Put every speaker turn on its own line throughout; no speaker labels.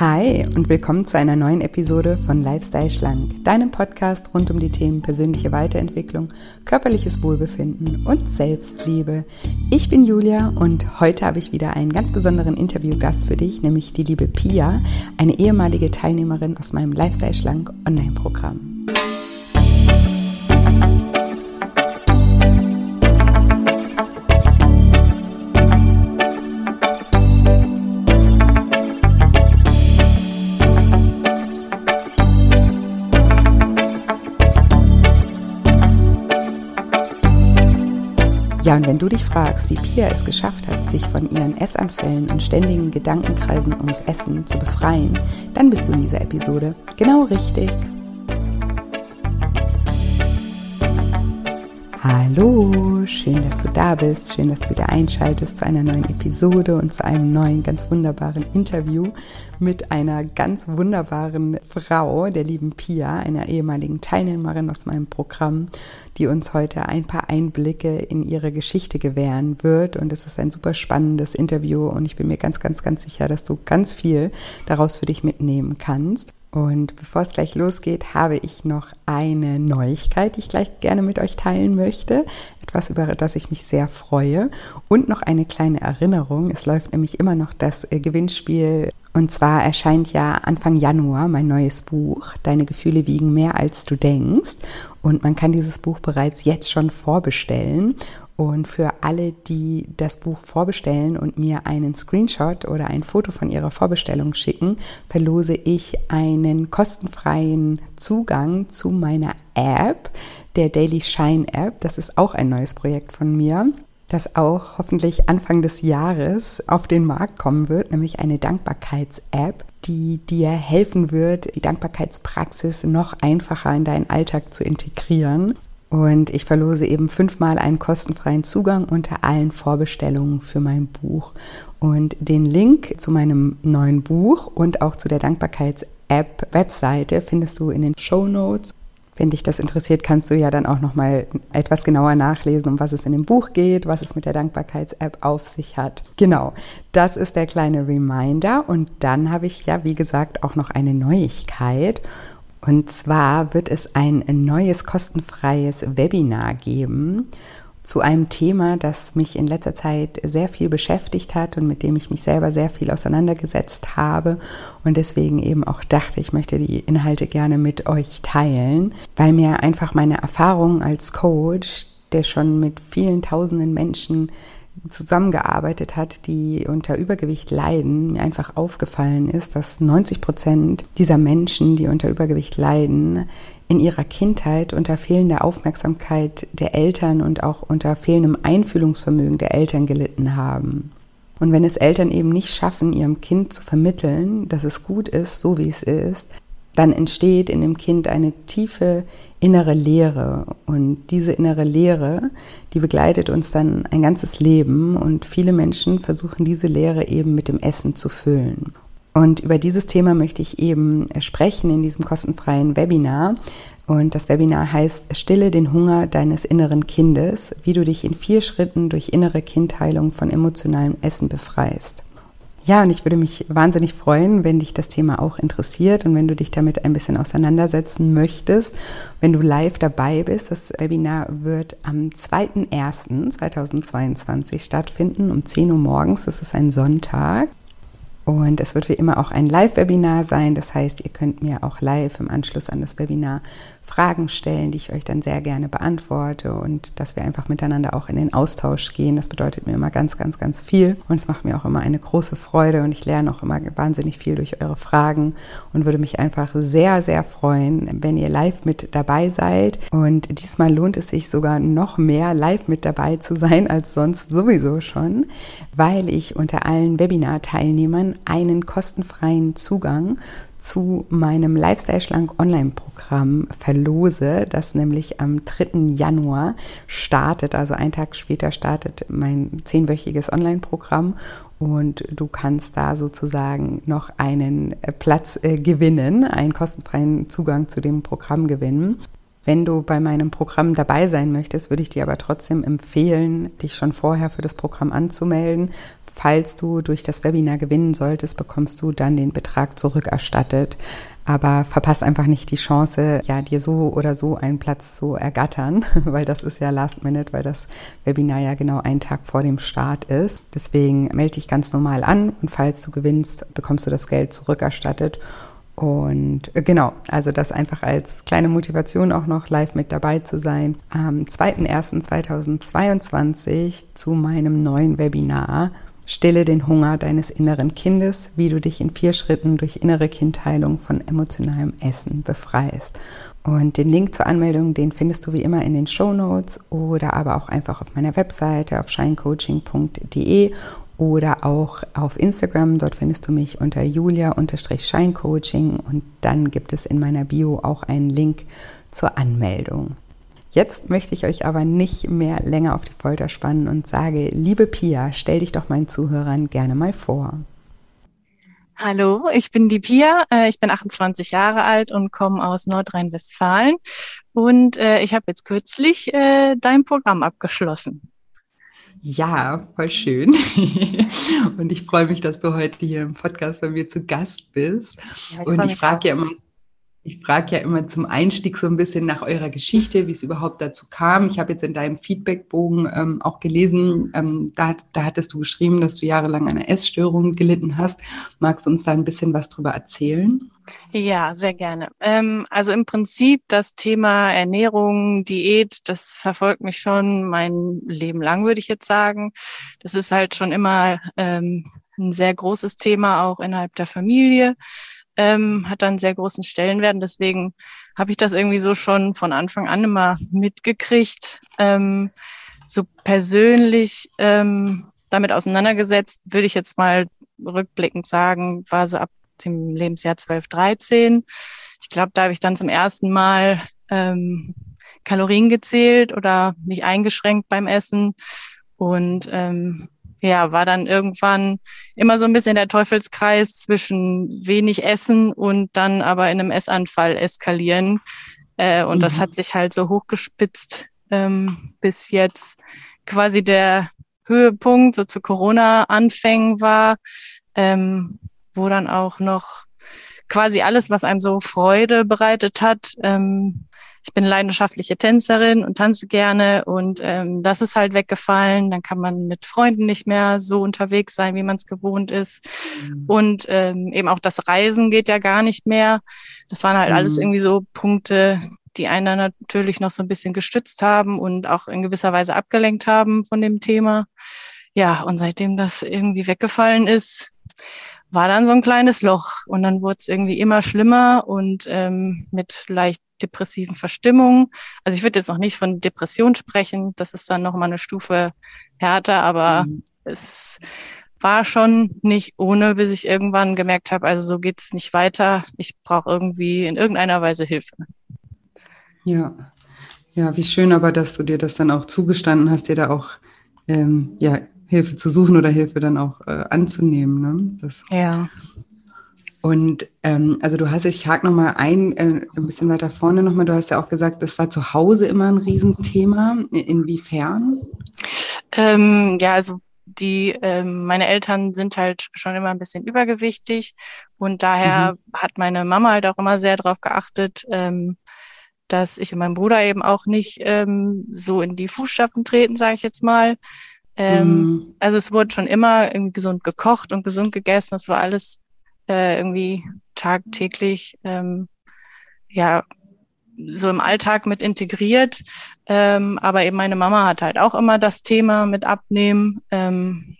Hi und willkommen zu einer neuen Episode von Lifestyle Schlank, deinem Podcast rund um die Themen persönliche Weiterentwicklung, körperliches Wohlbefinden und Selbstliebe. Ich bin Julia und heute habe ich wieder einen ganz besonderen Interviewgast für dich, nämlich die liebe Pia, eine ehemalige Teilnehmerin aus meinem Lifestyle Schlank Online-Programm. Ja, und wenn du dich fragst, wie Pia es geschafft hat, sich von ihren Essanfällen und ständigen Gedankenkreisen ums Essen zu befreien, dann bist du in dieser Episode genau richtig. Hallo, schön, dass du da bist, schön, dass du wieder einschaltest zu einer neuen Episode und zu einem neuen, ganz wunderbaren Interview mit einer ganz wunderbaren Frau, der lieben Pia, einer ehemaligen Teilnehmerin aus meinem Programm, die uns heute ein paar Einblicke in ihre Geschichte gewähren wird. Und es ist ein super spannendes Interview und ich bin mir ganz, ganz, ganz sicher, dass du ganz viel daraus für dich mitnehmen kannst. Und bevor es gleich losgeht, habe ich noch eine Neuigkeit, die ich gleich gerne mit euch teilen möchte. Etwas, über das ich mich sehr freue. Und noch eine kleine Erinnerung. Es läuft nämlich immer noch das äh, Gewinnspiel. Und zwar erscheint ja Anfang Januar mein neues Buch. Deine Gefühle wiegen mehr als du denkst. Und man kann dieses Buch bereits jetzt schon vorbestellen. Und für alle, die das Buch vorbestellen und mir einen Screenshot oder ein Foto von ihrer Vorbestellung schicken, verlose ich einen kostenfreien Zugang zu meiner App, der Daily Shine App. Das ist auch ein neues Projekt von mir das auch hoffentlich Anfang des Jahres auf den Markt kommen wird, nämlich eine Dankbarkeits-App, die dir helfen wird, die Dankbarkeitspraxis noch einfacher in deinen Alltag zu integrieren. Und ich verlose eben fünfmal einen kostenfreien Zugang unter allen Vorbestellungen für mein Buch. Und den Link zu meinem neuen Buch und auch zu der Dankbarkeits-App Webseite findest du in den Show Notes. Wenn dich das interessiert, kannst du ja dann auch noch mal etwas genauer nachlesen, um was es in dem Buch geht, was es mit der Dankbarkeits-App auf sich hat. Genau, das ist der kleine Reminder. Und dann habe ich ja, wie gesagt, auch noch eine Neuigkeit. Und zwar wird es ein neues kostenfreies Webinar geben zu einem Thema, das mich in letzter Zeit sehr viel beschäftigt hat und mit dem ich mich selber sehr viel auseinandergesetzt habe. Und deswegen eben auch dachte, ich möchte die Inhalte gerne mit euch teilen, weil mir einfach meine Erfahrung als Coach, der schon mit vielen tausenden Menschen zusammengearbeitet hat, die unter Übergewicht leiden, mir einfach aufgefallen ist, dass 90 Prozent dieser Menschen, die unter Übergewicht leiden, in ihrer Kindheit unter fehlender Aufmerksamkeit der Eltern und auch unter fehlendem Einfühlungsvermögen der Eltern gelitten haben. Und wenn es Eltern eben nicht schaffen, ihrem Kind zu vermitteln, dass es gut ist, so wie es ist, dann entsteht in dem Kind eine tiefe innere Leere. Und diese innere Leere, die begleitet uns dann ein ganzes Leben. Und viele Menschen versuchen diese Leere eben mit dem Essen zu füllen. Und über dieses Thema möchte ich eben sprechen in diesem kostenfreien Webinar. Und das Webinar heißt Stille den Hunger deines inneren Kindes, wie du dich in vier Schritten durch innere Kindheilung von emotionalem Essen befreist. Ja, und ich würde mich wahnsinnig freuen, wenn dich das Thema auch interessiert und wenn du dich damit ein bisschen auseinandersetzen möchtest, wenn du live dabei bist. Das Webinar wird am 2.1.2022 stattfinden um 10 Uhr morgens. Das ist ein Sonntag. Und es wird wie immer auch ein Live-Webinar sein. Das heißt, ihr könnt mir auch live im Anschluss an das Webinar Fragen stellen, die ich euch dann sehr gerne beantworte und dass wir einfach miteinander auch in den Austausch gehen. Das bedeutet mir immer ganz, ganz, ganz viel. Und es macht mir auch immer eine große Freude und ich lerne auch immer wahnsinnig viel durch eure Fragen und würde mich einfach sehr, sehr freuen, wenn ihr live mit dabei seid. Und diesmal lohnt es sich sogar noch mehr, live mit dabei zu sein als sonst sowieso schon, weil ich unter allen Webinar-Teilnehmern einen kostenfreien Zugang zu meinem Lifestyle Schlank Online-Programm verlose, das nämlich am 3. Januar startet. Also einen Tag später startet mein zehnwöchiges Online-Programm und du kannst da sozusagen noch einen Platz äh, gewinnen, einen kostenfreien Zugang zu dem Programm gewinnen. Wenn du bei meinem Programm dabei sein möchtest, würde ich dir aber trotzdem empfehlen, dich schon vorher für das Programm anzumelden. Falls du durch das Webinar gewinnen solltest, bekommst du dann den Betrag zurückerstattet. Aber verpasst einfach nicht die Chance, ja, dir so oder so einen Platz zu ergattern, weil das ist ja Last Minute, weil das Webinar ja genau einen Tag vor dem Start ist. Deswegen melde dich ganz normal an und falls du gewinnst, bekommst du das Geld zurückerstattet. Und äh, genau, also das einfach als kleine Motivation auch noch live mit dabei zu sein. Am 2.1.2022 zu meinem neuen Webinar Stille den Hunger deines inneren Kindes, wie du dich in vier Schritten durch innere Kindheilung von emotionalem Essen befreist. Und den Link zur Anmeldung, den findest du wie immer in den Show Notes oder aber auch einfach auf meiner Webseite auf shinecoaching.de oder auch auf Instagram. Dort findest du mich unter julia-scheincoaching und dann gibt es in meiner Bio auch einen Link zur Anmeldung. Jetzt möchte ich euch aber nicht mehr länger auf die Folter spannen und sage, liebe Pia, stell dich doch meinen Zuhörern gerne mal vor.
Hallo, ich bin die Pia, äh, ich bin 28 Jahre alt und komme aus Nordrhein-Westfalen und äh, ich habe jetzt kürzlich äh, dein Programm abgeschlossen.
Ja, voll schön. und ich freue mich, dass du heute hier im Podcast bei mir zu Gast bist. Ja, ich und ich frage ja immer ich frage ja immer zum Einstieg so ein bisschen nach eurer Geschichte, wie es überhaupt dazu kam. Ich habe jetzt in deinem Feedbackbogen ähm, auch gelesen, ähm, da, da hattest du geschrieben, dass du jahrelang eine Essstörung gelitten hast. Magst du uns da ein bisschen was drüber erzählen?
Ja, sehr gerne. Ähm, also im Prinzip das Thema Ernährung, Diät, das verfolgt mich schon mein Leben lang, würde ich jetzt sagen. Das ist halt schon immer ähm, ein sehr großes Thema auch innerhalb der Familie ähm, hat dann sehr großen Stellenwert. Deswegen habe ich das irgendwie so schon von Anfang an immer mitgekriegt. Ähm, so persönlich ähm, damit auseinandergesetzt, würde ich jetzt mal rückblickend sagen, war so ab dem Lebensjahr 12, 13. Ich glaube, da habe ich dann zum ersten Mal ähm, Kalorien gezählt oder mich eingeschränkt beim Essen und ähm, ja, war dann irgendwann immer so ein bisschen der Teufelskreis zwischen wenig Essen und dann aber in einem Essanfall eskalieren. Äh, und mhm. das hat sich halt so hochgespitzt, ähm, bis jetzt quasi der Höhepunkt so zu Corona-Anfängen war, ähm, wo dann auch noch quasi alles, was einem so Freude bereitet hat, ähm, ich bin leidenschaftliche Tänzerin und tanze gerne und ähm, das ist halt weggefallen. Dann kann man mit Freunden nicht mehr so unterwegs sein, wie man es gewohnt ist. Mhm. Und ähm, eben auch das Reisen geht ja gar nicht mehr. Das waren halt mhm. alles irgendwie so Punkte, die einen natürlich noch so ein bisschen gestützt haben und auch in gewisser Weise abgelenkt haben von dem Thema. Ja, und seitdem das irgendwie weggefallen ist, war dann so ein kleines Loch und dann wurde es irgendwie immer schlimmer und ähm, mit leicht depressiven Verstimmungen. Also ich würde jetzt noch nicht von Depression sprechen, das ist dann nochmal eine Stufe härter, aber mhm. es war schon nicht ohne, bis ich irgendwann gemerkt habe, also so geht es nicht weiter. Ich brauche irgendwie in irgendeiner Weise Hilfe.
Ja, ja, wie schön aber, dass du dir das dann auch zugestanden hast, dir da auch ähm, ja, Hilfe zu suchen oder Hilfe dann auch äh, anzunehmen. Ne? Das,
ja.
Und ähm, also du hast, ich hake nochmal ein, äh, ein bisschen weiter vorne nochmal, du hast ja auch gesagt, das war zu Hause immer ein Riesenthema. Inwiefern?
Ähm, ja, also die, ähm, meine Eltern sind halt schon immer ein bisschen übergewichtig und daher mhm. hat meine Mama halt auch immer sehr darauf geachtet, ähm, dass ich und mein Bruder eben auch nicht ähm, so in die Fußstapfen treten, sage ich jetzt mal. Ähm, mm. Also es wurde schon immer irgendwie gesund gekocht und gesund gegessen. Das war alles äh, irgendwie tagtäglich ähm, ja so im Alltag mit integriert. Ähm, aber eben meine Mama hat halt auch immer das Thema mit Abnehmen. Ähm,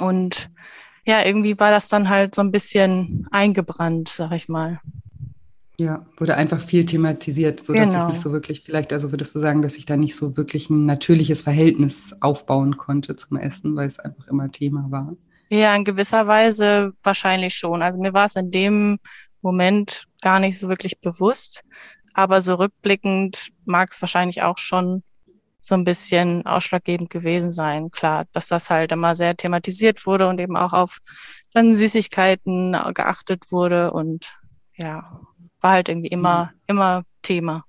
und ja, irgendwie war das dann halt so ein bisschen eingebrannt, sag ich mal.
Ja, wurde einfach viel thematisiert, so dass genau. es nicht so wirklich, vielleicht, also würdest du sagen, dass ich da nicht so wirklich ein natürliches Verhältnis aufbauen konnte zum Essen, weil es einfach immer Thema war?
Ja, in gewisser Weise wahrscheinlich schon. Also mir war es in dem Moment gar nicht so wirklich bewusst, aber so rückblickend mag es wahrscheinlich auch schon so ein bisschen ausschlaggebend gewesen sein. Klar, dass das halt immer sehr thematisiert wurde und eben auch auf dann Süßigkeiten geachtet wurde und ja, war halt irgendwie immer, mhm. immer Thema.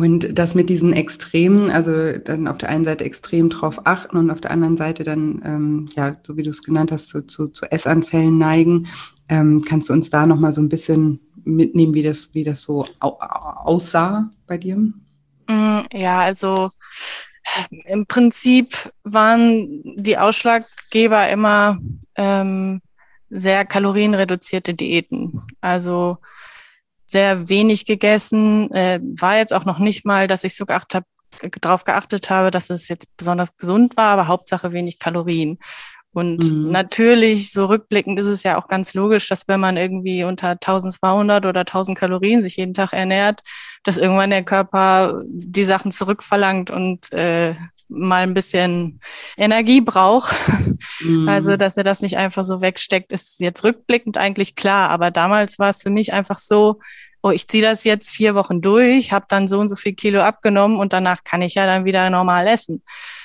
Und das mit diesen Extremen, also dann auf der einen Seite extrem drauf achten und auf der anderen Seite dann, ähm, ja, so wie du es genannt hast, zu, zu, zu Essanfällen neigen. Ähm, kannst du uns da nochmal so ein bisschen mitnehmen, wie das, wie das so au aussah bei dir?
Mm, ja, also im Prinzip waren die Ausschlaggeber immer ähm, sehr kalorienreduzierte Diäten. Also sehr wenig gegessen, äh, war jetzt auch noch nicht mal, dass ich so geachtet hab, darauf geachtet habe, dass es jetzt besonders gesund war, aber Hauptsache wenig Kalorien. Und mhm. natürlich, so rückblickend ist es ja auch ganz logisch, dass wenn man irgendwie unter 1200 oder 1000 Kalorien sich jeden Tag ernährt, dass irgendwann der Körper die Sachen zurückverlangt und äh, mal ein bisschen Energie braucht. Mhm. Also, dass er das nicht einfach so wegsteckt, ist jetzt rückblickend eigentlich klar. Aber damals war es für mich einfach so, oh, ich ziehe das jetzt vier Wochen durch, habe dann so und so viel Kilo abgenommen und danach kann ich ja dann wieder normal essen.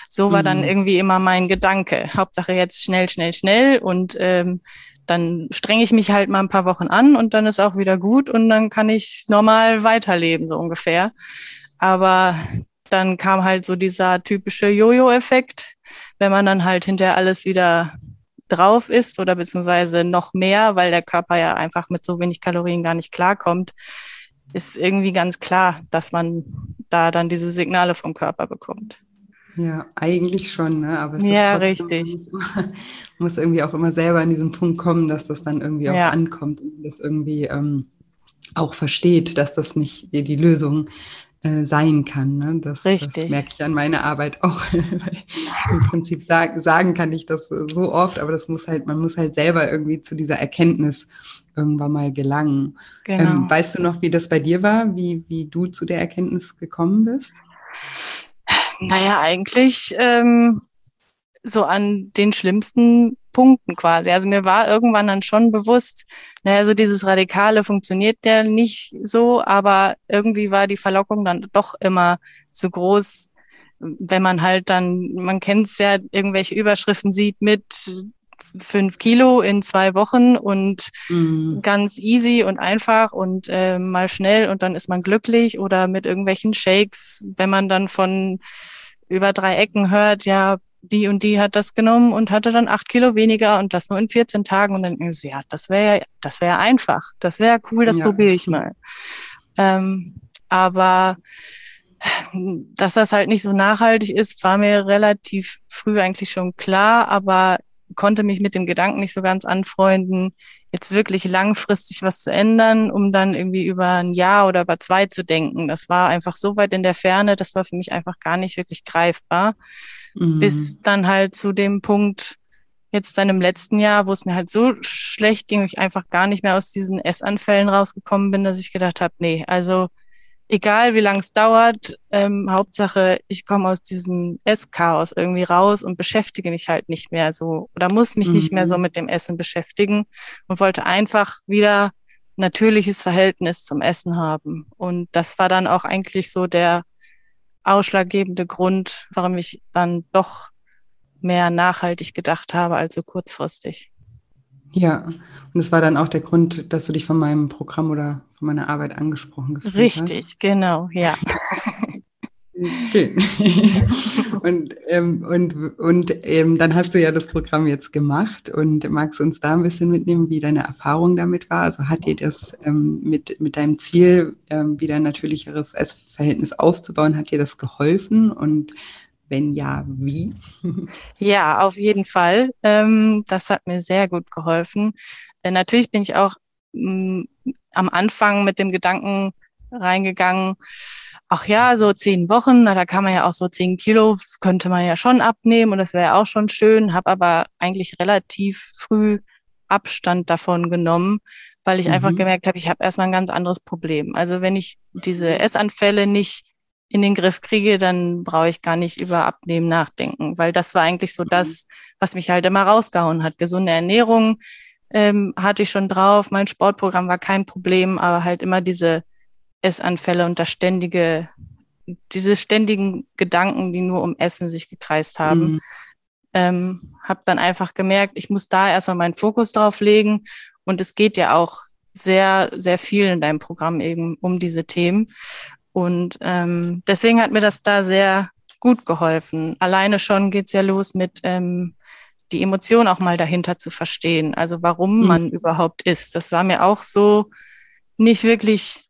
So war mhm. dann irgendwie immer mein Gedanke. Hauptsache jetzt schnell, schnell, schnell und ähm, dann strenge ich mich halt mal ein paar Wochen an und dann ist auch wieder gut und dann kann ich normal weiterleben, so ungefähr. Aber dann kam halt so dieser typische Jojo-Effekt, wenn man dann halt hinterher alles wieder drauf ist oder beziehungsweise noch mehr, weil der Körper ja einfach mit so wenig Kalorien gar nicht klarkommt, ist irgendwie ganz klar, dass man da dann diese Signale vom Körper bekommt.
Ja, eigentlich schon, ne? aber
es ja, trotzdem, richtig.
Man muss, muss, irgendwie auch immer selber an diesen Punkt kommen, dass das dann irgendwie auch ja. ankommt und das irgendwie ähm, auch versteht, dass das nicht die Lösung äh, sein kann. Ne? Das, das, merke ich an meiner Arbeit auch. Im Prinzip sag, sagen kann ich das so oft, aber das muss halt, man muss halt selber irgendwie zu dieser Erkenntnis irgendwann mal gelangen. Genau. Ähm, weißt du noch, wie das bei dir war, wie, wie du zu der Erkenntnis gekommen bist?
Naja, eigentlich ähm, so an den schlimmsten Punkten quasi. Also mir war irgendwann dann schon bewusst, naja, so dieses Radikale funktioniert ja nicht so, aber irgendwie war die Verlockung dann doch immer so groß, wenn man halt dann, man kennt es ja, irgendwelche Überschriften sieht mit fünf Kilo in zwei Wochen und mhm. ganz easy und einfach und äh, mal schnell und dann ist man glücklich oder mit irgendwelchen Shakes, wenn man dann von über drei Ecken hört, ja, die und die hat das genommen und hatte dann acht Kilo weniger und das nur in 14 Tagen. Und dann ich so, ja, das wäre das wäre einfach. Das wäre cool, das ja. probiere ich mal. Ähm, aber dass das halt nicht so nachhaltig ist, war mir relativ früh eigentlich schon klar, aber konnte mich mit dem Gedanken nicht so ganz anfreunden, jetzt wirklich langfristig was zu ändern, um dann irgendwie über ein Jahr oder über zwei zu denken. Das war einfach so weit in der Ferne, das war für mich einfach gar nicht wirklich greifbar. Mhm. Bis dann halt zu dem Punkt, jetzt dann im letzten Jahr, wo es mir halt so schlecht ging, ich einfach gar nicht mehr aus diesen Essanfällen rausgekommen bin, dass ich gedacht habe, nee, also egal wie lang es dauert, ähm, Hauptsache, ich komme aus diesem Esschaos irgendwie raus und beschäftige mich halt nicht mehr so oder muss mich mhm. nicht mehr so mhm. mit dem Essen beschäftigen und wollte einfach wieder natürliches Verhältnis zum Essen haben. Und das war dann auch eigentlich so der ausschlaggebende Grund, warum ich dann doch mehr nachhaltig gedacht habe als so kurzfristig.
Ja, und das war dann auch der Grund, dass du dich von meinem Programm oder von meiner Arbeit angesprochen gefühlt
Richtig, hast. genau, ja.
Schön. und ähm, und, und ähm, dann hast du ja das Programm jetzt gemacht und magst uns da ein bisschen mitnehmen, wie deine Erfahrung damit war? Also hat dir das ähm, mit, mit deinem Ziel, ähm, wieder ein natürlicheres Essverhältnis aufzubauen, hat dir das geholfen? Und wenn ja, wie?
Ja, auf jeden Fall. Ähm, das hat mir sehr gut geholfen. Äh, natürlich bin ich auch mh, am Anfang mit dem Gedanken reingegangen, ach ja, so zehn Wochen, na, da kann man ja auch so zehn Kilo, könnte man ja schon abnehmen und das wäre auch schon schön, habe aber eigentlich relativ früh Abstand davon genommen, weil ich mhm. einfach gemerkt habe, ich habe erstmal ein ganz anderes Problem. Also wenn ich diese Essanfälle nicht in den Griff kriege, dann brauche ich gar nicht über Abnehmen nachdenken, weil das war eigentlich so mhm. das, was mich halt immer rausgehauen hat. Gesunde Ernährung ähm, hatte ich schon drauf, mein Sportprogramm war kein Problem, aber halt immer diese Essanfälle und das ständige, diese ständigen Gedanken, die nur um Essen sich gekreist haben. Mhm. Ähm, habe dann einfach gemerkt, ich muss da erstmal meinen Fokus drauf legen und es geht ja auch sehr, sehr viel in deinem Programm eben um diese Themen. Und ähm, deswegen hat mir das da sehr gut geholfen. Alleine schon geht's ja los mit ähm, die Emotion auch mal dahinter zu verstehen. Also warum mhm. man überhaupt ist. Das war mir auch so nicht wirklich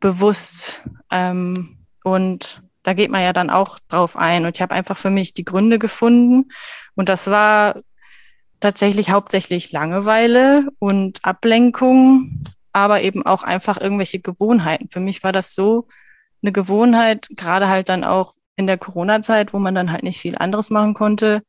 bewusst. Ähm, und da geht man ja dann auch drauf ein. Und ich habe einfach für mich die Gründe gefunden. Und das war tatsächlich hauptsächlich Langeweile und Ablenkung, aber eben auch einfach irgendwelche Gewohnheiten. Für mich war das so eine Gewohnheit, gerade halt dann auch in der Corona-Zeit, wo man dann halt nicht viel anderes machen konnte.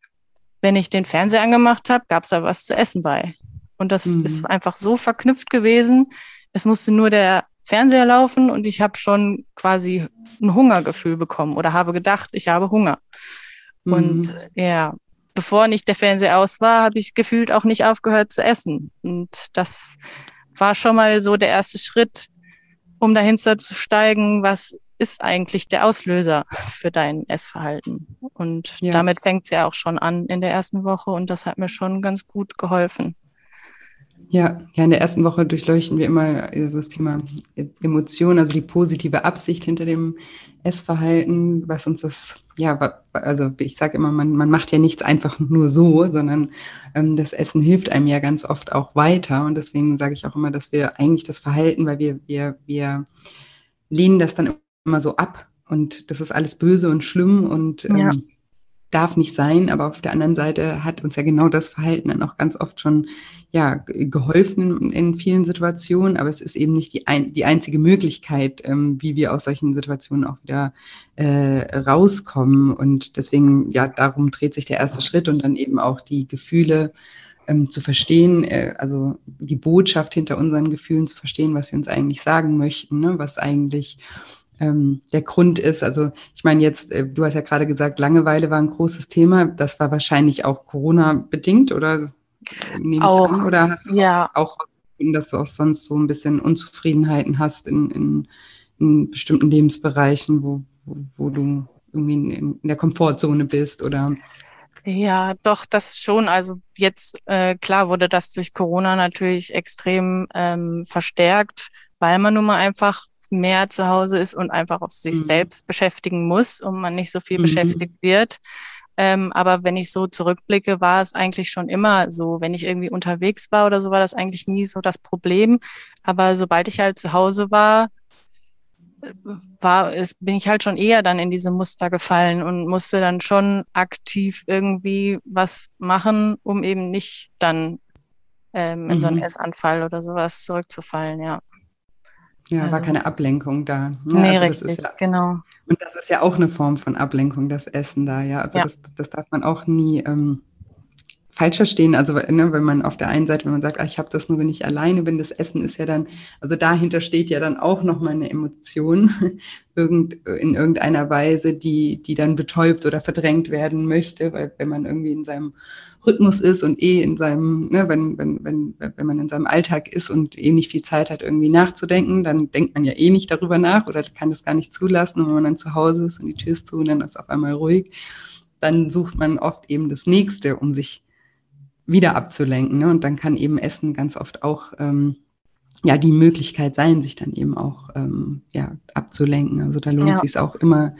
Wenn ich den Fernseher angemacht habe, gab es da was zu essen bei. Und das mhm. ist einfach so verknüpft gewesen. Es musste nur der Fernseher laufen und ich habe schon quasi ein Hungergefühl bekommen oder habe gedacht, ich habe Hunger. Mhm. Und ja, bevor nicht der Fernseher aus war, habe ich gefühlt auch nicht aufgehört zu essen. Und das war schon mal so der erste Schritt, um dahinter zu steigen, was ist eigentlich der Auslöser für dein Essverhalten. Und ja. damit fängt es ja auch schon an in der ersten Woche und das hat mir schon ganz gut geholfen.
Ja, ja, in der ersten Woche durchleuchten wir immer also das Thema Emotion, also die positive Absicht hinter dem Essverhalten, was uns das, ja, also ich sage immer, man, man macht ja nichts einfach nur so, sondern ähm, das Essen hilft einem ja ganz oft auch weiter. Und deswegen sage ich auch immer, dass wir eigentlich das Verhalten, weil wir, wir, wir lehnen das dann immer so ab und das ist alles böse und schlimm und ähm, ja darf nicht sein, aber auf der anderen Seite hat uns ja genau das Verhalten dann auch ganz oft schon ja, geholfen in vielen Situationen, aber es ist eben nicht die, ein, die einzige Möglichkeit, ähm, wie wir aus solchen Situationen auch wieder äh, rauskommen. Und deswegen, ja, darum dreht sich der erste Schritt und dann eben auch die Gefühle ähm, zu verstehen, äh, also die Botschaft hinter unseren Gefühlen zu verstehen, was sie uns eigentlich sagen möchten, ne? was eigentlich ähm, der Grund ist. Also ich meine jetzt, äh, du hast ja gerade gesagt, Langeweile war ein großes Thema. Das war wahrscheinlich auch Corona-bedingt oder
nehme auch, an?
Oder hast du
ja.
auch, dass du auch sonst so ein bisschen Unzufriedenheiten hast in, in, in bestimmten Lebensbereichen, wo, wo, wo du irgendwie in, in der Komfortzone bist oder
ja, doch, das schon. Also jetzt, äh, klar wurde das durch Corona natürlich extrem ähm, verstärkt, weil man nun mal einfach mehr zu Hause ist und einfach auf sich mhm. selbst beschäftigen muss und man nicht so viel mhm. beschäftigt wird. Ähm, aber wenn ich so zurückblicke, war es eigentlich schon immer so. Wenn ich irgendwie unterwegs war oder so, war das eigentlich nie so das Problem. Aber sobald ich halt zu Hause war, war es, bin ich halt schon eher dann in diese Muster gefallen und musste dann schon aktiv irgendwie was machen, um eben nicht dann ähm, in mhm. so einen mhm. Essanfall oder sowas zurückzufallen, ja.
Ja, also, war keine Ablenkung da.
Ja, ne? nee, also richtig, ja, genau.
Und das ist ja auch eine Form von Ablenkung, das Essen da, ja. Also ja. Das, das darf man auch nie ähm, falsch verstehen. Also ne, wenn man auf der einen Seite, wenn man sagt, ah, ich habe das nur, wenn ich alleine bin, das Essen ist ja dann, also dahinter steht ja dann auch nochmal eine Emotion irgend, in irgendeiner Weise, die, die dann betäubt oder verdrängt werden möchte, weil wenn man irgendwie in seinem Rhythmus ist und eh in seinem, ne, wenn, wenn, wenn, wenn man in seinem Alltag ist und eh nicht viel Zeit hat, irgendwie nachzudenken, dann denkt man ja eh nicht darüber nach oder kann das gar nicht zulassen. Und wenn man dann zu Hause ist und die Tür ist zu und dann ist auf einmal ruhig, dann sucht man oft eben das Nächste, um sich wieder abzulenken. Ne? Und dann kann eben Essen ganz oft auch ähm, ja die Möglichkeit sein, sich dann eben auch ähm, ja, abzulenken. Also da lohnt ja. sich auch immer,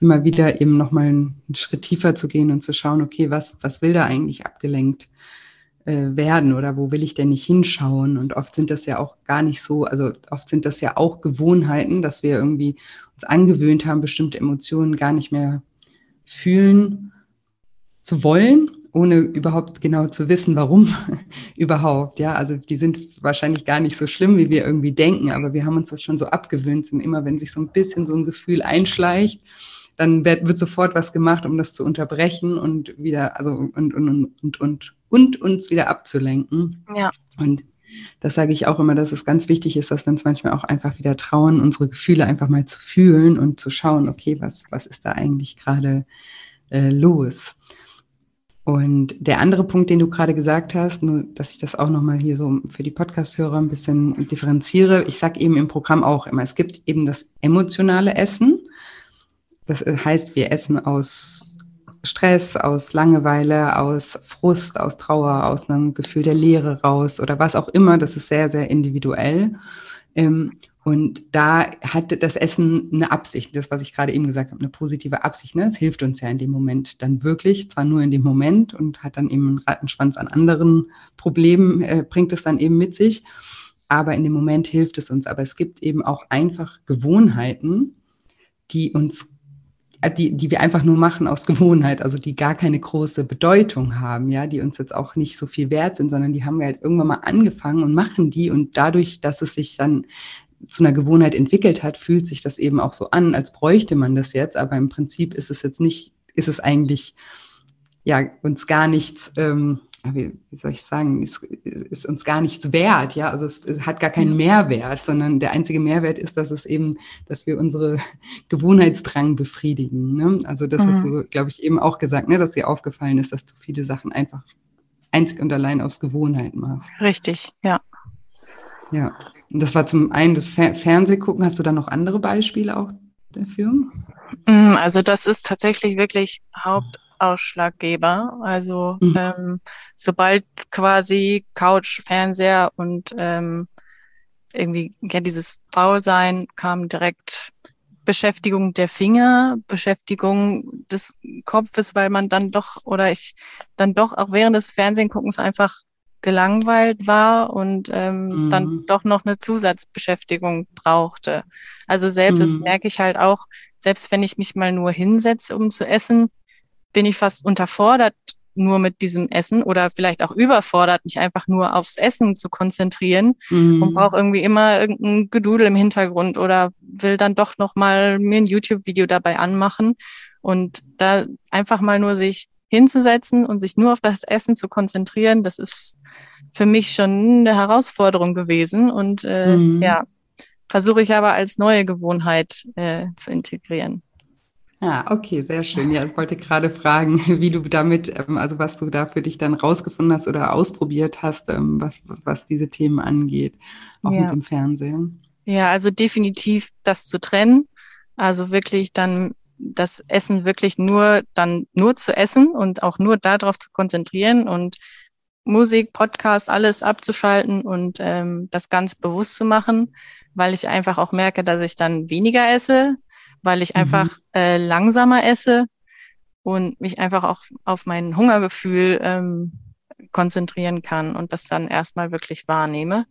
immer wieder eben nochmal einen, einen Schritt tiefer zu gehen und zu schauen, okay, was, was will da eigentlich abgelenkt äh, werden oder wo will ich denn nicht hinschauen? Und oft sind das ja auch gar nicht so, also oft sind das ja auch Gewohnheiten, dass wir irgendwie uns angewöhnt haben, bestimmte Emotionen gar nicht mehr fühlen zu wollen ohne überhaupt genau zu wissen, warum überhaupt. Ja, also die sind wahrscheinlich gar nicht so schlimm, wie wir irgendwie denken, aber wir haben uns das schon so abgewöhnt. Und immer wenn sich so ein bisschen so ein Gefühl einschleicht, dann wird, wird sofort was gemacht, um das zu unterbrechen und wieder, also und, und, und, und, und uns wieder abzulenken.
Ja.
Und das sage ich auch immer, dass es ganz wichtig ist, dass wir uns manchmal auch einfach wieder trauen, unsere Gefühle einfach mal zu fühlen und zu schauen, okay, was, was ist da eigentlich gerade äh, los? Und der andere Punkt, den du gerade gesagt hast, nur dass ich das auch nochmal hier so für die Podcast-Hörer ein bisschen differenziere. Ich sage eben im Programm auch immer, es gibt eben das emotionale Essen. Das heißt, wir essen aus Stress, aus Langeweile, aus Frust, aus Trauer, aus einem Gefühl der Leere raus oder was auch immer. Das ist sehr, sehr individuell. Und da hat das Essen eine Absicht, das, was ich gerade eben gesagt habe, eine positive Absicht. Ne? Es hilft uns ja in dem Moment dann wirklich, zwar nur in dem Moment und hat dann eben einen Rattenschwanz an anderen Problemen, äh, bringt es dann eben mit sich. Aber in dem Moment hilft es uns. Aber es gibt eben auch einfach Gewohnheiten, die uns äh, die, die wir einfach nur machen aus Gewohnheit, also die gar keine große Bedeutung haben, ja, die uns jetzt auch nicht so viel wert sind, sondern die haben wir halt irgendwann mal angefangen und machen die und dadurch, dass es sich dann zu einer Gewohnheit entwickelt hat, fühlt sich das eben auch so an, als bräuchte man das jetzt, aber im Prinzip ist es jetzt nicht, ist es eigentlich ja uns gar nichts, ähm, wie, wie soll ich sagen, ist, ist uns gar nichts wert, ja, also es, es, hat gar keinen Mehrwert, sondern der einzige Mehrwert ist, dass es eben, dass wir unsere Gewohnheitsdrang befriedigen. Ne? Also das mhm. hast du, glaube ich, eben auch gesagt, ne, dass dir aufgefallen ist, dass du viele Sachen einfach einzig und allein aus Gewohnheit machst.
Richtig, ja.
Ja, das war zum einen das Fer Fernsehgucken. Hast du da noch andere Beispiele auch dafür?
Mm, also das ist tatsächlich wirklich Hauptausschlaggeber. Also mhm. ähm, sobald quasi Couch, Fernseher und ähm, irgendwie ja, dieses Faulsein kam direkt Beschäftigung der Finger, Beschäftigung des Kopfes, weil man dann doch oder ich dann doch auch während des Fernsehguckens einfach gelangweilt war und ähm, mhm. dann doch noch eine Zusatzbeschäftigung brauchte. Also selbst, mhm. das merke ich halt auch, selbst wenn ich mich mal nur hinsetze, um zu essen, bin ich fast unterfordert nur mit diesem Essen oder vielleicht auch überfordert, mich einfach nur aufs Essen zu konzentrieren mhm. und brauche irgendwie immer irgendein Gedudel im Hintergrund oder will dann doch noch mal mir ein YouTube-Video dabei anmachen und da einfach mal nur sich hinzusetzen und sich nur auf das Essen zu konzentrieren, das ist für mich schon eine Herausforderung gewesen und äh, mhm. ja, versuche ich aber als neue Gewohnheit äh, zu integrieren.
Ja, okay, sehr schön. Ja, ich wollte gerade fragen, wie du damit, ähm, also was du da für dich dann rausgefunden hast oder ausprobiert hast, ähm, was, was diese Themen angeht, auch ja. mit dem Fernsehen.
Ja, also definitiv das zu trennen. Also wirklich dann das Essen wirklich nur dann nur zu essen und auch nur darauf zu konzentrieren und Musik, Podcast, alles abzuschalten und ähm, das ganz bewusst zu machen, weil ich einfach auch merke, dass ich dann weniger esse, weil ich mhm. einfach äh, langsamer esse und mich einfach auch auf mein Hungergefühl ähm, konzentrieren kann und das dann erstmal wirklich wahrnehme.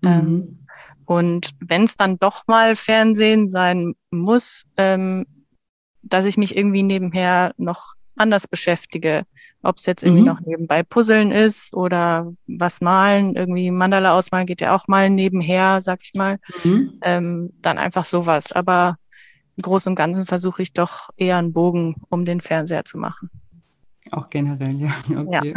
Mhm. Ähm, und wenn es dann doch mal Fernsehen sein muss, ähm, dass ich mich irgendwie nebenher noch anders beschäftige. Ob es jetzt irgendwie mhm. noch nebenbei Puzzeln ist oder was malen, irgendwie Mandala ausmalen geht ja auch mal nebenher, sag ich mal. Mhm. Ähm, dann einfach sowas. Aber im Großen und Ganzen versuche ich doch eher einen Bogen um den Fernseher zu machen.
Auch generell, ja. Okay.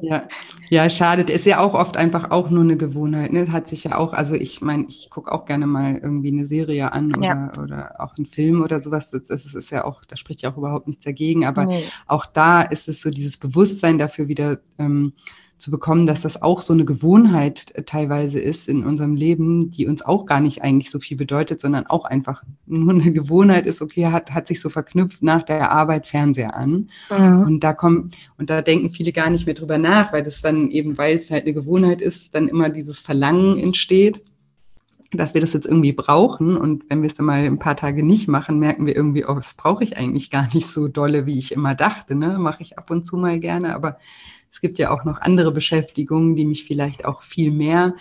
Ja. ja. ja, schade. Ist ja auch oft einfach auch nur eine Gewohnheit. Ne? Hat sich ja auch, also ich meine, ich gucke auch gerne mal irgendwie eine Serie an oder, ja. oder auch einen Film oder sowas. Das, das, ist ja auch, da spricht ja auch überhaupt nichts dagegen. Aber nee. auch da ist es so dieses Bewusstsein dafür wieder ähm, zu bekommen, dass das auch so eine Gewohnheit äh, teilweise ist in unserem Leben, die uns auch gar nicht eigentlich so viel bedeutet, sondern auch einfach nur eine Gewohnheit ist, okay, hat, hat sich so verknüpft nach der Arbeit Fernseher an. Mhm. Und da kommen, und da denken viele gar nicht mehr drüber nach, weil das dann eben, weil es halt eine Gewohnheit ist, dann immer dieses Verlangen entsteht dass wir das jetzt irgendwie brauchen. Und wenn wir es dann mal ein paar Tage nicht machen, merken wir irgendwie, oh, das brauche ich eigentlich gar nicht so dolle, wie ich immer dachte. Ne? Mache ich ab und zu mal gerne, aber es gibt ja auch noch andere Beschäftigungen, die mich vielleicht auch viel mehr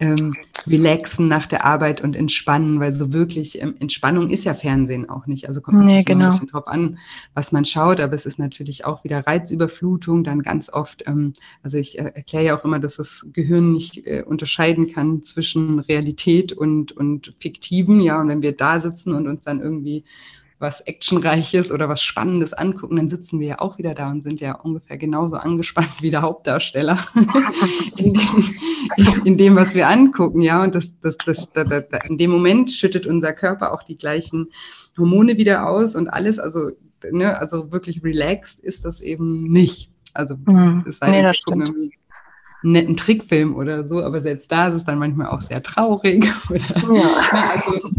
ähm, relaxen nach der Arbeit und entspannen, weil so wirklich ähm, Entspannung ist ja Fernsehen auch nicht. Also kommt nee, genau. ein bisschen drauf an, was man schaut, aber es ist natürlich auch wieder Reizüberflutung, dann ganz oft, ähm, also ich äh, erkläre ja auch immer, dass das Gehirn nicht äh, unterscheiden kann zwischen Realität und, und Fiktiven, ja, und wenn wir da sitzen und uns dann irgendwie was Actionreiches oder was Spannendes angucken, dann sitzen wir ja auch wieder da und sind ja ungefähr genauso angespannt wie der Hauptdarsteller in, dem, in, dem, was wir angucken, ja. Und das, das, das, das, in dem Moment schüttet unser Körper auch die gleichen Hormone wieder aus und alles, also, ne, also wirklich relaxed ist das eben nicht. Also, mhm. das, heißt, nee, das stimmt einen netten Trickfilm oder so, aber selbst da ist es dann manchmal auch sehr traurig. Oder, ja. also,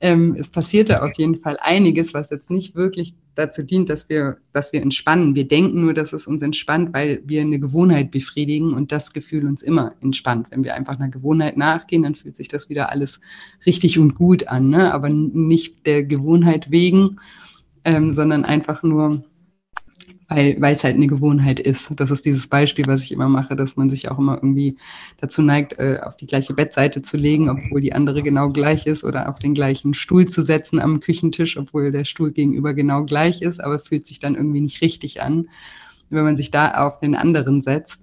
ähm, es passierte auf jeden Fall einiges, was jetzt nicht wirklich dazu dient, dass wir, dass wir entspannen. Wir denken nur, dass es uns entspannt, weil wir eine Gewohnheit befriedigen und das Gefühl uns immer entspannt. Wenn wir einfach einer Gewohnheit nachgehen, dann fühlt sich das wieder alles richtig und gut an, ne? aber nicht der Gewohnheit wegen, ähm, sondern einfach nur, weil weil es halt eine Gewohnheit ist. Das ist dieses Beispiel, was ich immer mache, dass man sich auch immer irgendwie dazu neigt, äh, auf die gleiche Bettseite zu legen, obwohl die andere genau gleich ist, oder auf den gleichen Stuhl zu setzen am Küchentisch, obwohl der Stuhl gegenüber genau gleich ist, aber fühlt sich dann irgendwie nicht richtig an, wenn man sich da auf den anderen setzt.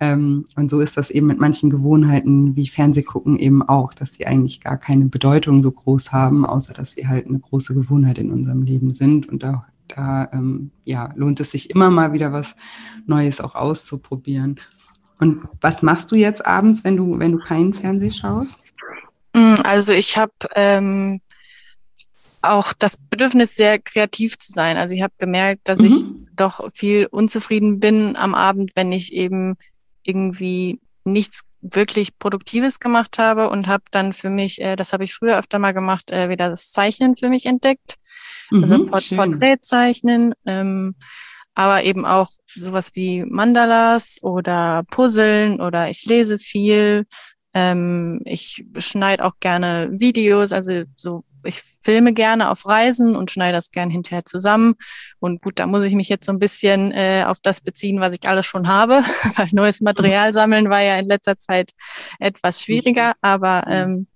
Ähm, und so ist das eben mit manchen Gewohnheiten wie Fernsehgucken eben auch, dass sie eigentlich gar keine Bedeutung so groß haben, außer dass sie halt eine große Gewohnheit in unserem Leben sind und da da ähm, ja, lohnt es sich immer mal wieder was Neues auch auszuprobieren. Und was machst du jetzt abends, wenn du, wenn du keinen Fernsehen schaust?
Mm, also ich habe ähm, auch das Bedürfnis, sehr kreativ zu sein. Also ich habe gemerkt, dass mhm. ich doch viel unzufrieden bin am Abend, wenn ich eben irgendwie nichts wirklich Produktives gemacht habe und habe dann für mich, äh, das habe ich früher öfter mal gemacht, äh, wieder das Zeichnen für mich entdeckt. Also mhm, Port Porträtzeichnen, ähm, aber eben auch sowas wie Mandalas oder Puzzeln oder ich lese viel. Ähm, ich schneide auch gerne Videos, also so, ich filme gerne auf Reisen und schneide das gerne hinterher zusammen. Und gut, da muss ich mich jetzt so ein bisschen äh, auf das beziehen, was ich alles schon habe, weil neues Material sammeln war ja in letzter Zeit etwas schwieriger, aber ähm,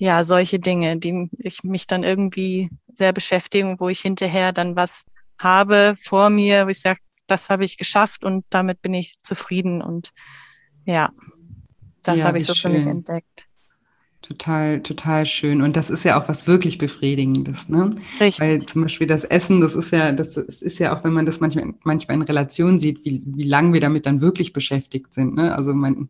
ja, solche Dinge, die ich mich dann irgendwie sehr beschäftigen, wo ich hinterher dann was habe vor mir, wo ich sage, das habe ich geschafft und damit bin ich zufrieden und ja, das ja, habe ich so schön. für mich entdeckt.
Total, total schön. Und das ist ja auch was wirklich Befriedigendes, ne? Richtig. Weil zum Beispiel das Essen, das ist ja, das ist ja auch, wenn man das manchmal, manchmal in Relation sieht, wie, wie lange wir damit dann wirklich beschäftigt sind. Ne? Also man,